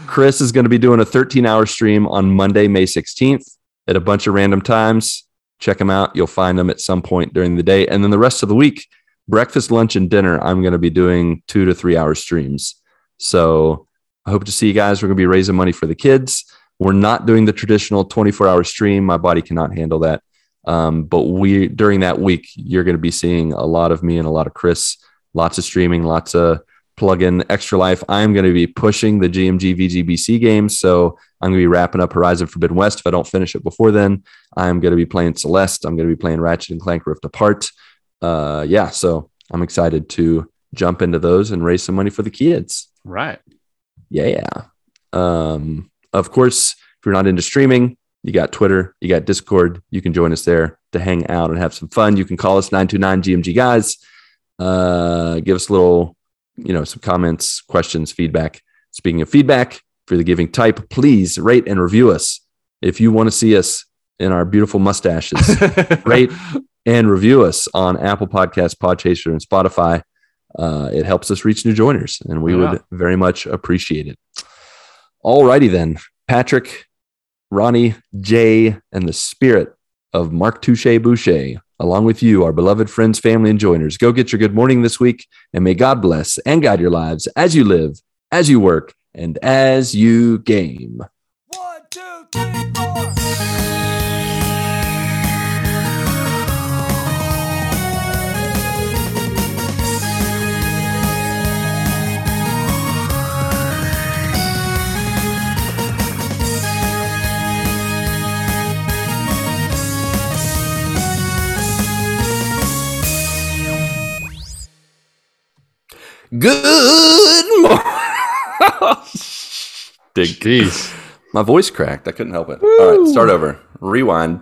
Kris is going to be doing a 13 hour stream on Monday, May 16th at a bunch of random times. Check them out. You'll find them at some point during the day. And then the rest of the week, breakfast, lunch, and dinner, I'm going to be doing two to three hour streams. So I hope to see you guys. We're going to be raising money for the kids. We're not doing the traditional 24 hour stream. My body cannot handle that. Um, but we, during that week, you're going to be seeing a lot of me and a lot of Kris, lots of streaming, lots of plug in extra life. I'm going to be pushing the GMG VGBC games. So I'm going to be wrapping up Horizon Forbidden West. If I don't finish it before then, I'm going to be playing Celeste. I'm going to be playing Ratchet and Clank Rift Apart. Uh, yeah. So I'm excited to jump into those and raise some money for the kids. right. Yeah. Um, of course, if you're not into streaming, you got Twitter, you got Discord. You can join us there to hang out and have some fun. You can call us 929 GMG guys. Uh, give us a little, you know, some comments, questions, feedback. Speaking of feedback, if you're the giving type, please rate and review us. If you want to see us in our beautiful mustaches, rate and review us on Apple Podcasts, Podchaser, and Spotify. Uh, it helps us reach new joiners, and we Yeah. would very much appreciate it. Alrighty then, Patrick, Ronnie, Jay, and the spirit of Marc Touche Boucher, along with you, our beloved friends, family, and joiners. Go get your good morning this week, and may God bless and guide your lives as you live as you work, and as you game. One, two, three, Good morning. Dig. My voice cracked. I couldn't help it. All right, start over. Rewind.